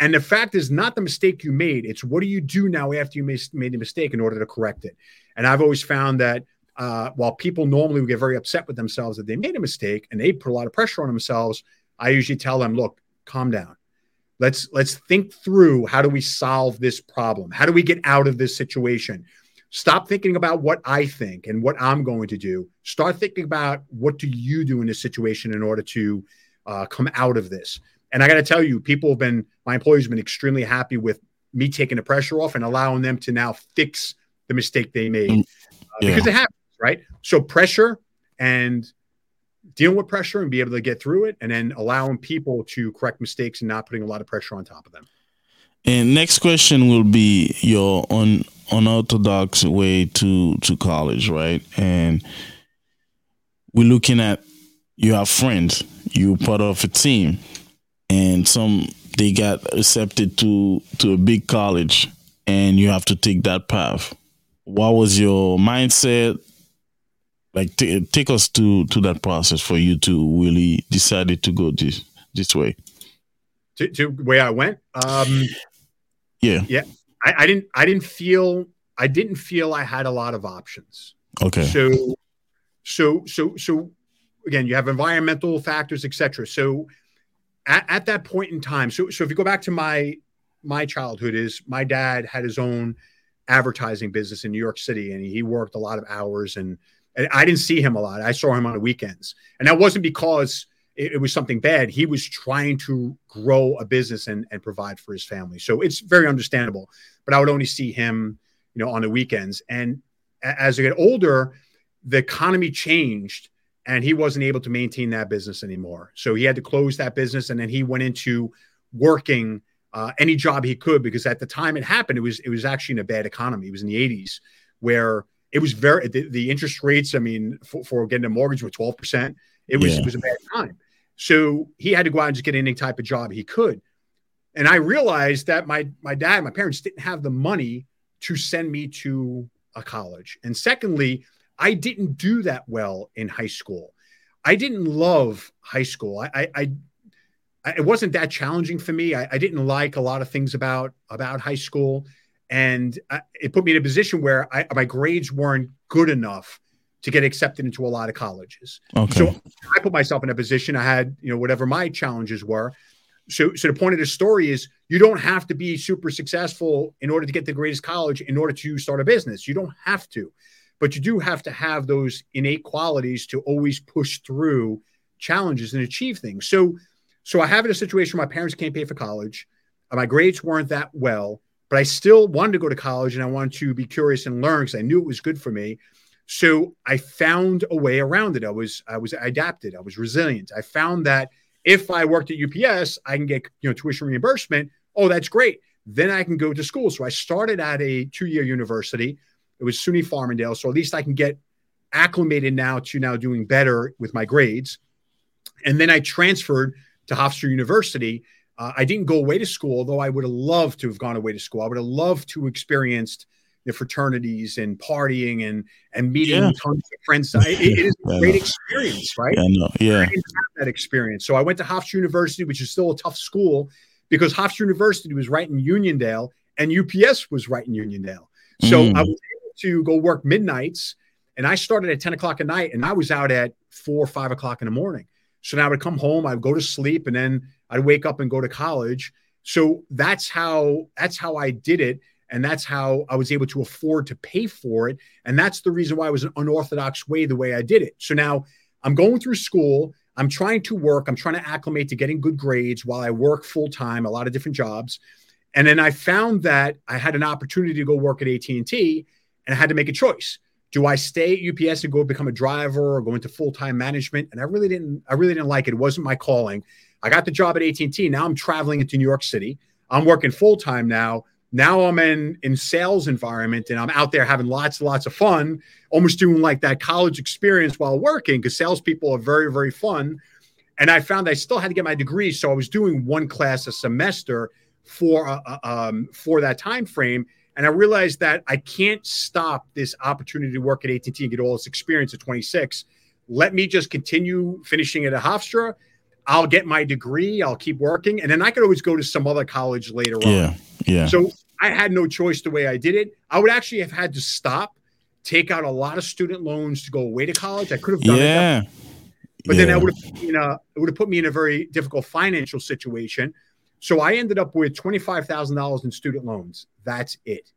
And the fact is not the mistake you made. It's what do you do now after you made the mistake in order to correct it? And I've always found that uh, while people normally would get very upset with themselves that they made a mistake and they put a lot of pressure on themselves, I usually tell them, look, calm down. Let's let's think through how do we solve this problem? How do we get out of this situation? Stop thinking about what I think and what I'm going to do. Start thinking about what do you do in this situation in order to uh, come out of this. And I got to tell you, people have been, my employees have been extremely happy with me taking the pressure off and allowing them to now fix the mistake they made mm, uh, yeah. because it happens, right? So pressure and dealing with pressure and be able to get through it, and then allowing people to correct mistakes and not putting a lot of pressure on top of them. And next question will be your un, unorthodox way to to college, right? And we're looking at you have friends, you're part of a team and some they got accepted to to a big college and you have to take that path. What was your mindset? Like t- take us to to that process for you to really decided to go this this way. To, to where i went? Um yeah. Yeah. I, I didn't i didn't feel i didn't feel i had a lot of options. Okay. So so so so again you have environmental factors etc so at, at that point in time, so so if you go back to my my childhood, is my dad had his own advertising business in New York City, and he worked a lot of hours, and, and I didn't see him a lot. I saw him on the weekends, and that wasn't because it, it, was something bad. He was trying to grow a business and, and provide for his family, so it's very understandable. But I would only see him, you know, on the weekends. And as I get older, the economy changed and he wasn't able to maintain that business anymore. So he had to close that business, and then he went into working uh, any job he could because at the time it happened, it was it was actually in a bad economy. It was in the '80s where it was very the, the interest rates. I mean, for, for, getting a mortgage were 12 percent. It was yeah. it was a bad time. So he had to go out and just get any type of job he could. And I realized that my my dad, my parents didn't have the money to send me to a college. And secondly, I didn't do that well in high school. I didn't love high school. I, I, I it wasn't that challenging for me. I, I, didn't like a lot of things about about high school, and I, it put me in a position where I, my grades weren't good enough to get accepted into a lot of colleges. Okay. So I put myself in a position. I had you know whatever my challenges were. So, so the point of the story is you don't have to be super successful in order to get the greatest college in order to start a business. You don't have to but you do have to have those innate qualities to always push through challenges and achieve things. So, so I have in a situation where my parents can't pay for college. Uh, my grades weren't that well, but I still wanted to go to college and I wanted to be curious and learn because I knew it was good for me. So I found a way around it. I was I was adapted. I was resilient. I found that if I worked at UPS, I can get you know tuition reimbursement. Oh, that's great. Then I can go to school. So I started at a two-year university it was SUNY Farmingdale. So at least I can get acclimated now to now doing better with my grades. And then I transferred to Hofstra University Uh, I didn't go away to school, although I would have loved to have gone away to school. I would have loved to experienced the fraternities and partying and and meeting yeah. tons of friends. it, it is a great experience, right? Yeah, no. yeah. that experience. So I went to Hofstra University, which is still a tough school because Hofstra University was right in Uniondale and UPS was right in Uniondale. So mm. I was able to go work midnights and I started at 10 o'clock at night and I was out at four or five o'clock in the morning. So now I would come home, I would go to sleep, and then I'd wake up and go to college. So that's how that's how I did it. And that's how I was able to afford to pay for it. And that's the reason why it was an unorthodox way, the way I did it. So now I'm going through school. I'm trying to work. I'm trying to acclimate to getting good grades while I work full time, a lot of different jobs. And then I found that I had an opportunity to go work at AT&T and I had to make a choice do I stay at UPS and go become a driver or go into full time management? And I really didn't. I really didn't like it. It wasn't my calling. I got the job at AT and T. Now I'm traveling into New York City. I'm working full time now. Now I'm in in sales environment and I'm out there having lots and lots of fun, almost doing like that college experience while working because salespeople are very very fun. And I found I still had to get my degree, so I was doing one class a semester for uh, uh um, for that time frame and I realized that I can't stop this opportunity to work at AT&T and get all this experience at 26. Let me just continue finishing at a Hofstra. I'll get my degree. I'll keep working, and then I could always go to some other college later yeah, on. Yeah. Yeah. So I had no choice the way I did it. I would actually have had to stop, take out a lot of student loans to go away to college. I could have done yeah. it. But yeah. then that would have you know it would have put me in a very difficult financial situation. So I ended up with $25,000 in student loans. That's it.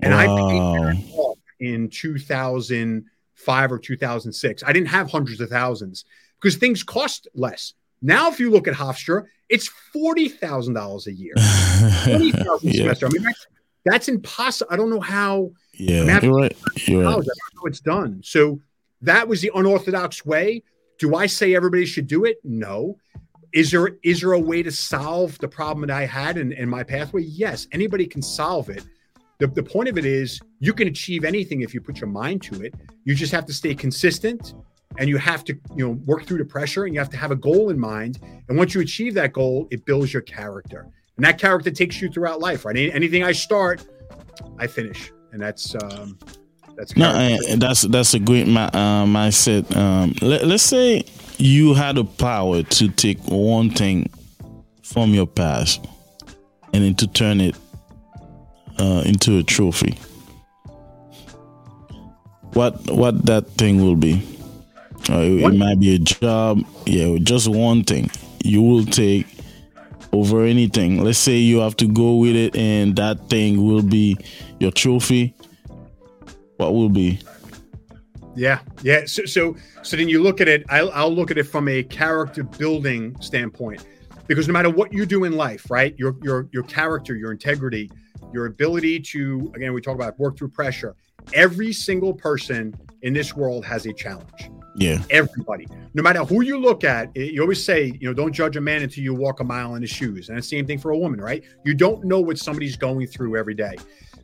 And wow. I paid that off in 2005 or 2006. I didn't have hundreds of thousands because things cost less. Now, if you look at Hofstra, it's $40,000 a year. 20000 yeah. semester. I mean, that's, that's impossible. I don't know how. Yeah, I mean, you're right. You're right. I don't know how it's done. So that was the unorthodox way. Do I say everybody should do it? No. Is there is there a way to solve the problem that I had in, in my pathway? Yes, anybody can solve it. The, the point of it is you can achieve anything if you put your mind to it. You just have to stay consistent and you have to, you know, work through the pressure and you have to have a goal in mind. And once you achieve that goal, it builds your character. And that character takes you throughout life, right? Anything I start, I finish. And that's um that's no, that's that's a great uh, mindset. Um, let, let's say you had the power to take one thing from your past and then to turn it uh, into a trophy. What what that thing will be? Uh, it, it might be a job. Yeah, just one thing you will take over anything. Let's say you have to go with it, and that thing will be your trophy. What will be? Yeah, yeah. So, so, so then you look at it. I'll, I'll look at it from a character building standpoint, because no matter what you do in life, right? Your your your character, your integrity, your ability to again, we talk about work through pressure. Every single person in this world has a challenge. Yeah, everybody. No matter who you look at, you always say, you know, don't judge a man until you walk a mile in his shoes. And the same thing for a woman, right? You don't know what somebody's going through every day.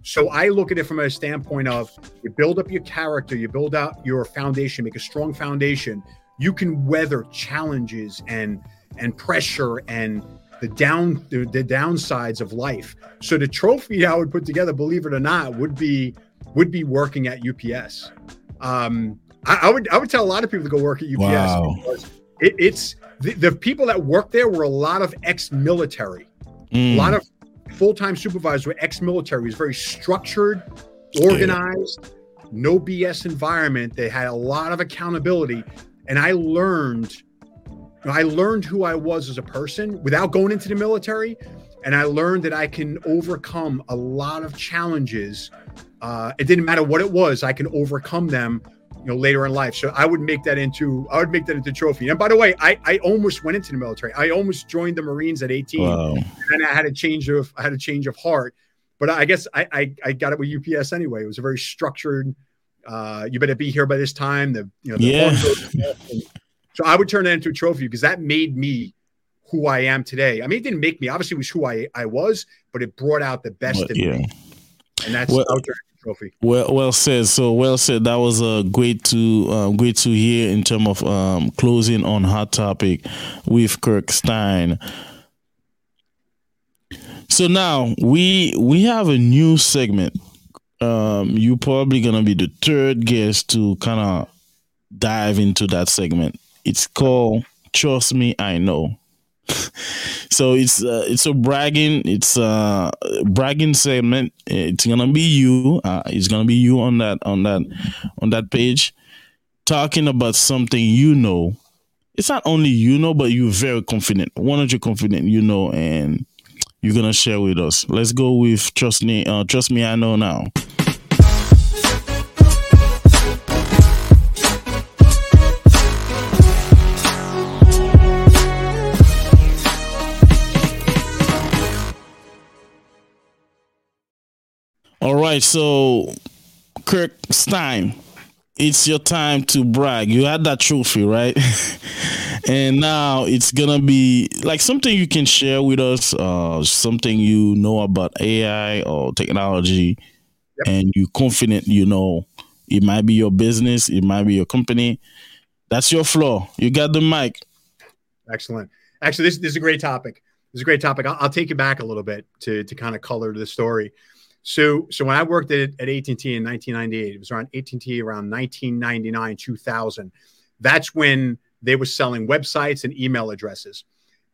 So I look at it from a standpoint of you build up your character, you build out your foundation, make a strong foundation. You can weather challenges and and pressure and the down the, the downsides of life. So the trophy I would put together, believe it or not, would be would be working at UPS. Um, I, I, would I would tell a lot of people to go work at UPS wow. because it, it's the, the, people that worked there were a lot of ex-military, mm. a lot of full-time supervisors were ex-military. It was very structured, organized, yeah. no BS environment. They had a lot of accountability, and I learned. I learned who I was as a person without going into the military, and I learned that I can overcome a lot of challenges. Uh, it didn't matter what it was; I can overcome them you know later in life. So i would make that into i would make that into trophy. And by the way i i almost went into the military. I almost joined the marines at 18 wow. and i had a change of i had a change of heart. But i guess i i, I got it with ups anyway. It was a very structured uh you better be here by this time. The you know the yeah. so i would turn that into a trophy because that made me who i am today. I mean it didn't make me. Obviously it was who i i was but it brought out the best but, in yeah. me and that's well, trophy. Well, well said. So well said. That was a uh, great to uh, great to hear in terms of um, closing on hot topic with Kurt Stein. So now we we have a new segment. Um, you probably gonna be the third guest to kind of dive into that segment. It's called "Trust Me, I Know." So it's uh, it's a bragging it's a bragging segment. It's gonna be you. Uh, it's gonna be you on that on that on that page, talking about something you know. It's not only you know, but you're very confident, one hundred confident you know, and you're gonna share with us. Let's go with trust me. Uh, trust me, I know now. Right, so Kurt Stein, it's your time to brag. You had that trophy, right? and now it's gonna be like something you can share with us, uh, something you know about AI or technology, yep. and you confident you know it might be your business, it might be your company. That's your floor. You got the mic. Excellent. Actually, this, this is a great topic. This is a great topic. I'll, I'll take you back a little bit to to kind of color the story. So, so when I worked at, at AT&T in 1998, it was around AT&T around 1999, 2000. That's when they were selling websites and email addresses.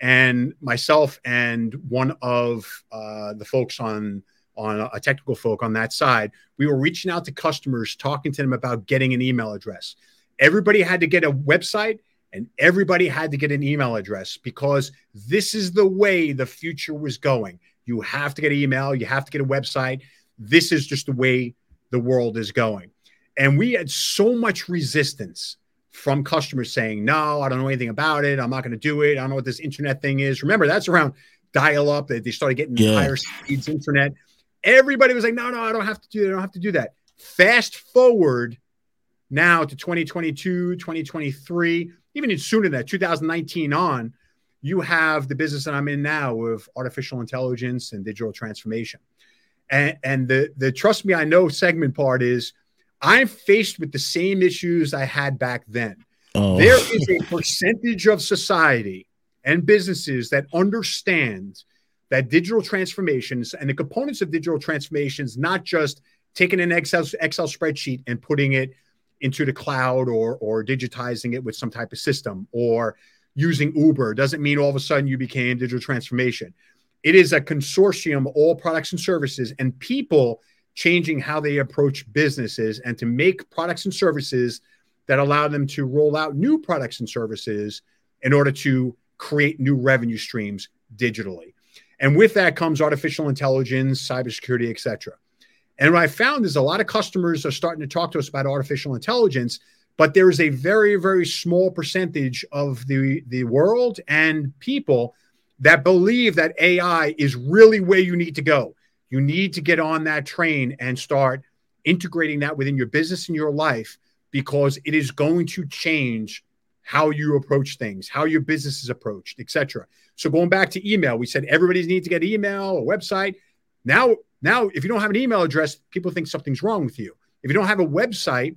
And myself and one of uh, the folks on on a technical folk on that side, we were reaching out to customers, talking to them about getting an email address. Everybody had to get a website and everybody had to get an email address because this is the way the future was going. You have to get an email, you have to get a website. This is just the way the world is going. And we had so much resistance from customers saying, No, I don't know anything about it. I'm not going to do it. I don't know what this internet thing is. Remember, that's around dial up. They, they started getting yeah. higher speeds internet. Everybody was like, No, no, I don't have to do it. I don't have to do that. Fast forward now to 2022, 2023, even sooner than that, 2019 on, you have the business that I'm in now of artificial intelligence and digital transformation. And, and the, the trust me, I know segment part is I'm faced with the same issues I had back then. Oh. There is a percentage of society and businesses that understand that digital transformations and the components of digital transformations, not just taking an Excel, Excel spreadsheet and putting it into the cloud or, or digitizing it with some type of system or using Uber doesn't mean all of a sudden you became digital transformation. It is a consortium, of all products and services, and people changing how they approach businesses and to make products and services that allow them to roll out new products and services in order to create new revenue streams digitally. And with that comes artificial intelligence, cybersecurity, et cetera. And what I found is a lot of customers are starting to talk to us about artificial intelligence but there is a very very small percentage of the the world and people that believe that AI is really where you need to go. You need to get on that train and start integrating that within your business and your life because it is going to change how you approach things, how your business is approached, etc. So going back to email, we said everybody needs to get email, a website. Now, now if you don't have an email address, people think something's wrong with you. If you don't have a website,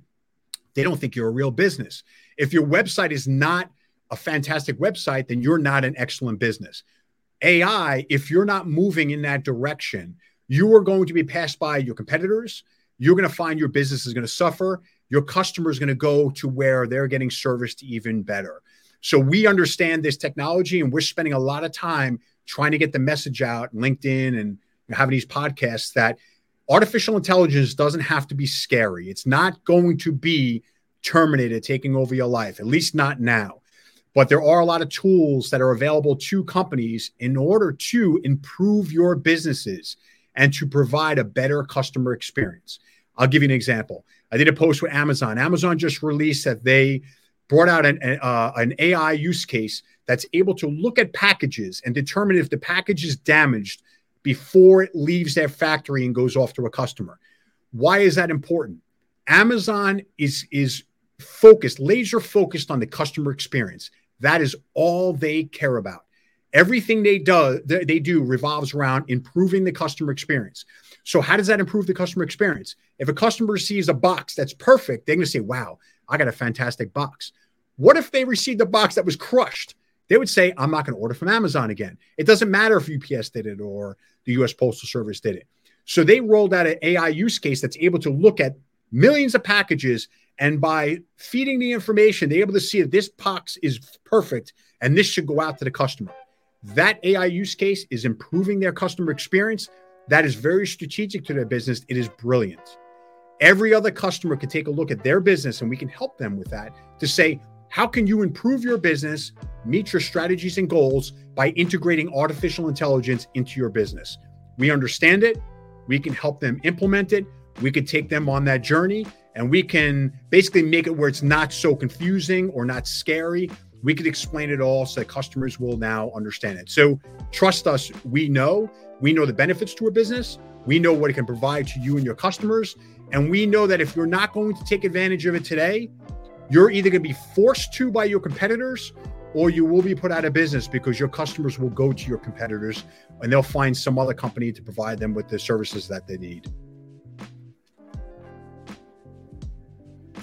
they don't think you're a real business. If your website is not a fantastic website, then you're not an excellent business. AI, if you're not moving in that direction, you are going to be passed by your competitors. You're going to find your business is going to suffer. Your customer is going to go to where they're getting serviced even better. So we understand this technology and we're spending a lot of time trying to get the message out, LinkedIn and having these podcasts that artificial intelligence doesn't have to be scary. It's not going to be terminated, taking over your life, at least not now. But there are a lot of tools that are available to companies in order to improve your businesses and to provide a better customer experience. I'll give you an example. I did a post with Amazon. Amazon just released that they brought out an, uh, an AI use case that's able to look at packages and determine if the package is damaged before it leaves their factory and goes off to a customer. Why is that important? Amazon is is focused, laser focused on the customer experience. That is all they care about. Everything they do they do revolves around improving the customer experience. So how does that improve the customer experience? If a customer receives a box that's perfect, they're going to say, "Wow, I got a fantastic box." What if they received a box that was crushed? they would say, I'm not going to order from Amazon again. It doesn't matter if UPS did it or the US Postal Service did it. So they rolled out an AI use case that's able to look at millions of packages. And by feeding the information, they're able to see that this box is perfect and this should go out to the customer. That AI use case is improving their customer experience. That is very strategic to their business. It is brilliant. Every other customer can take a look at their business and we can help them with that to say, how can you improve your business, meet your strategies and goals by integrating artificial intelligence into your business? We understand it. We can help them implement it. We can take them on that journey and we can basically make it where it's not so confusing or not scary. We can explain it all so that customers will now understand it. So trust us, we know. We know the benefits to a business. We know what it can provide to you and your customers. And we know that if you're not going to take advantage of it today, you're either going to be forced to by your competitors or you will be put out of business because your customers will go to your competitors and they'll find some other company to provide them with the services that they need.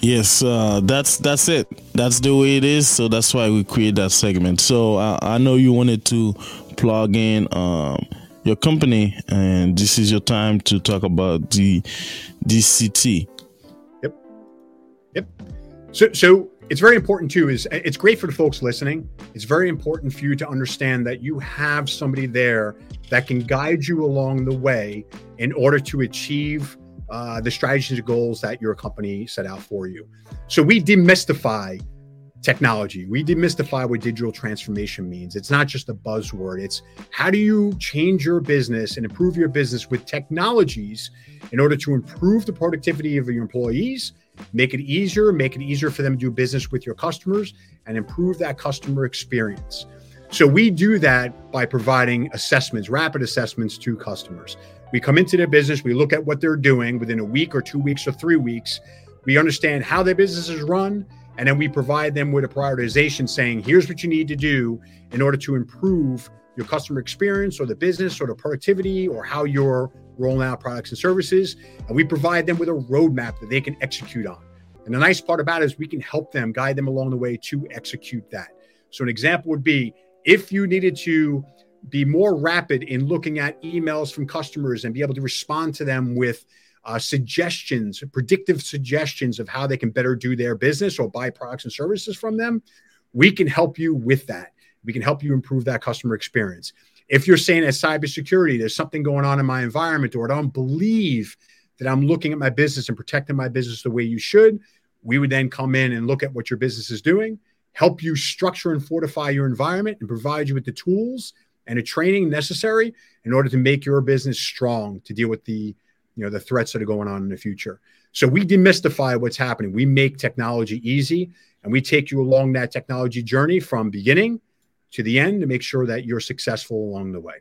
Yes, uh, that's that's it. That's the way it is. So that's why we create that segment. So I, I know you wanted to plug in um, your company, and this is your time to talk about the DCT. Yep. Yep. So so it's very important too. Is it's great for the folks listening. It's very important for you to understand that you have somebody there that can guide you along the way in order to achieve uh, the strategies and goals that your company set out for you. So we demystify technology. We demystify what digital transformation means. It's not just a buzzword. It's how do you change your business and improve your business with technologies in order to improve the productivity of your employees, make it easier, make it easier for them to do business with your customers, and improve that customer experience. So we do that by providing assessments, rapid assessments to customers. We come into their business, we look at what they're doing within a week or two weeks or three weeks. We understand how their business is run, and then we provide them with a prioritization saying, here's what you need to do in order to improve your customer experience or the business or the productivity or how you're rolling out products and services. And we provide them with a roadmap that they can execute on. And the nice part about it is we can help them guide them along the way to execute that. So, an example would be if you needed to be more rapid in looking at emails from customers and be able to respond to them with uh, suggestions, predictive suggestions of how they can better do their business or buy products and services from them, we can help you with that. We can help you improve that customer experience. If you're saying as cybersecurity, there's something going on in my environment, or I don't believe that I'm looking at my business and protecting my business the way you should, we would then come in and look at what your business is doing, help you structure and fortify your environment, and provide you with the tools and the training necessary in order to make your business strong to deal with the you know the threats that are going on in the future so we demystify what's happening we make technology easy and we take you along that technology journey from beginning to the end to make sure that you're successful along the way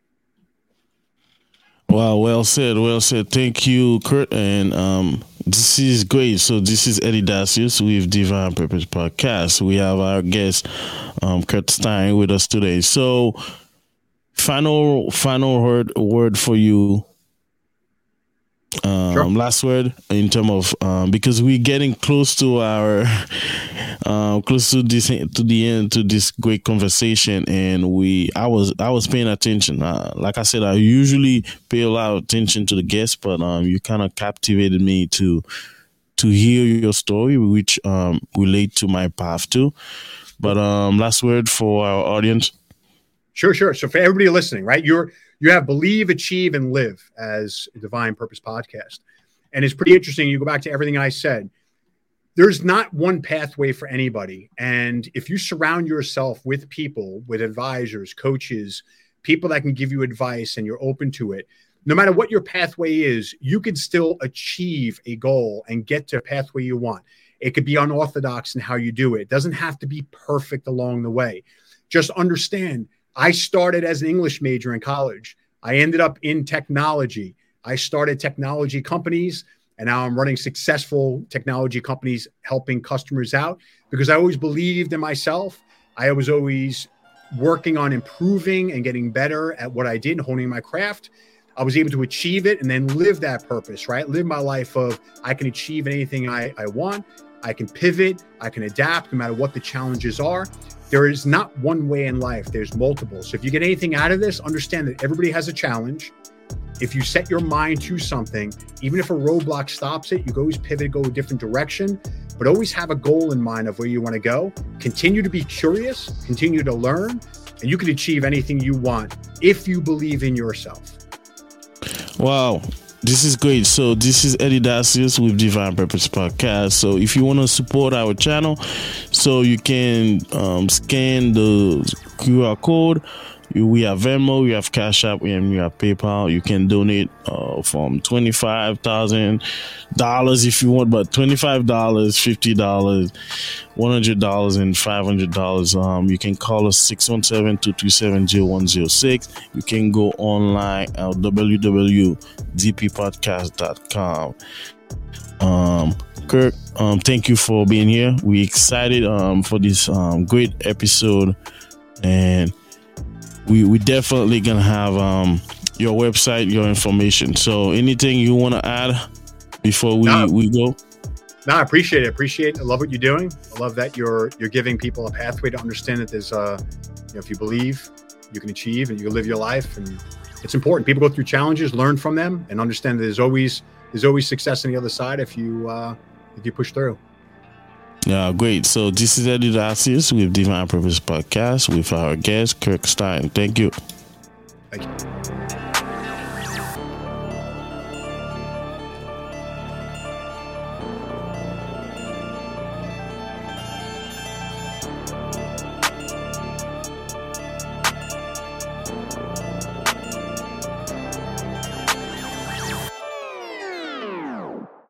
Wow, well said, well said. Thank you, Kurt. And um, this is great. So this is Eddy Dacius with Divine Purpose Podcast. We have our guest, um, Kurt Stein, with us today. So final final word word for you um, sure. last word in terms of um, because we're getting close to our um, close to this to the end to this great conversation and we I was I was paying attention uh, like I said I usually pay a lot of attention to the guests but um, you kind of captivated me to to hear your story which um, relate to my path too but um, last word for our audience Sure, sure. So for everybody listening, right, you're you have believe, achieve, and live as divine purpose podcast, and it's pretty interesting. You go back to everything I said. There's not one pathway for anybody, and if you surround yourself with people, with advisors, coaches, people that can give you advice, and you're open to it, no matter what your pathway is, you can still achieve a goal and get to a pathway you want. It could be unorthodox in how you do it. It doesn't have to be perfect along the way. Just understand I started as an English major in college. I ended up in technology. I started technology companies and now I'm running successful technology companies helping customers out because I always believed in myself. I was always working on improving and getting better at what I did, honing my craft. I was able to achieve it and then live that purpose, right? Live my life of I can achieve anything I, I want. I can pivot, I can adapt no matter what the challenges are. there is not one way in life, there's multiple. So if you get anything out of this, understand that everybody has a challenge. If you set your mind to something, even if a roadblock stops it, you can always pivot, go a different direction, but always have a goal in mind of where you want to go. Continue to be curious, continue to learn, and you can achieve anything you want if you believe in yourself. Wow. This is great. So this is Eddy Dacius with Divine Purpose Podcast. So if you want to support our channel, so you can um, scan the QR code we have Venmo, we have Cash App, and we have PayPal. You can donate uh, from twenty five thousand dollars if you want, but twenty five dollars, fifty dollars, one hundred dollars, and five hundred dollars. Um, you can call us 617-227-0106. You can go online at www.dppodcast.com. Um, Kurt, um, thank you for being here. We excited um, for this um, great episode and we we definitely gonna have um your website, your information. So anything you want to add before we no. we go? No, I appreciate it. Appreciate it. I love what you're doing. I love that you're you're giving people a pathway to understand that there's uh you know if you believe you can achieve and you can live your life and it's important. People go through challenges, learn from them, and understand that there's always there's always success on the other side if you uh if you push through. Yeah, great. So this is Eddy Dacius with Divine Purpose Podcast with our guest Kurt Stein. Thank you. Thank you.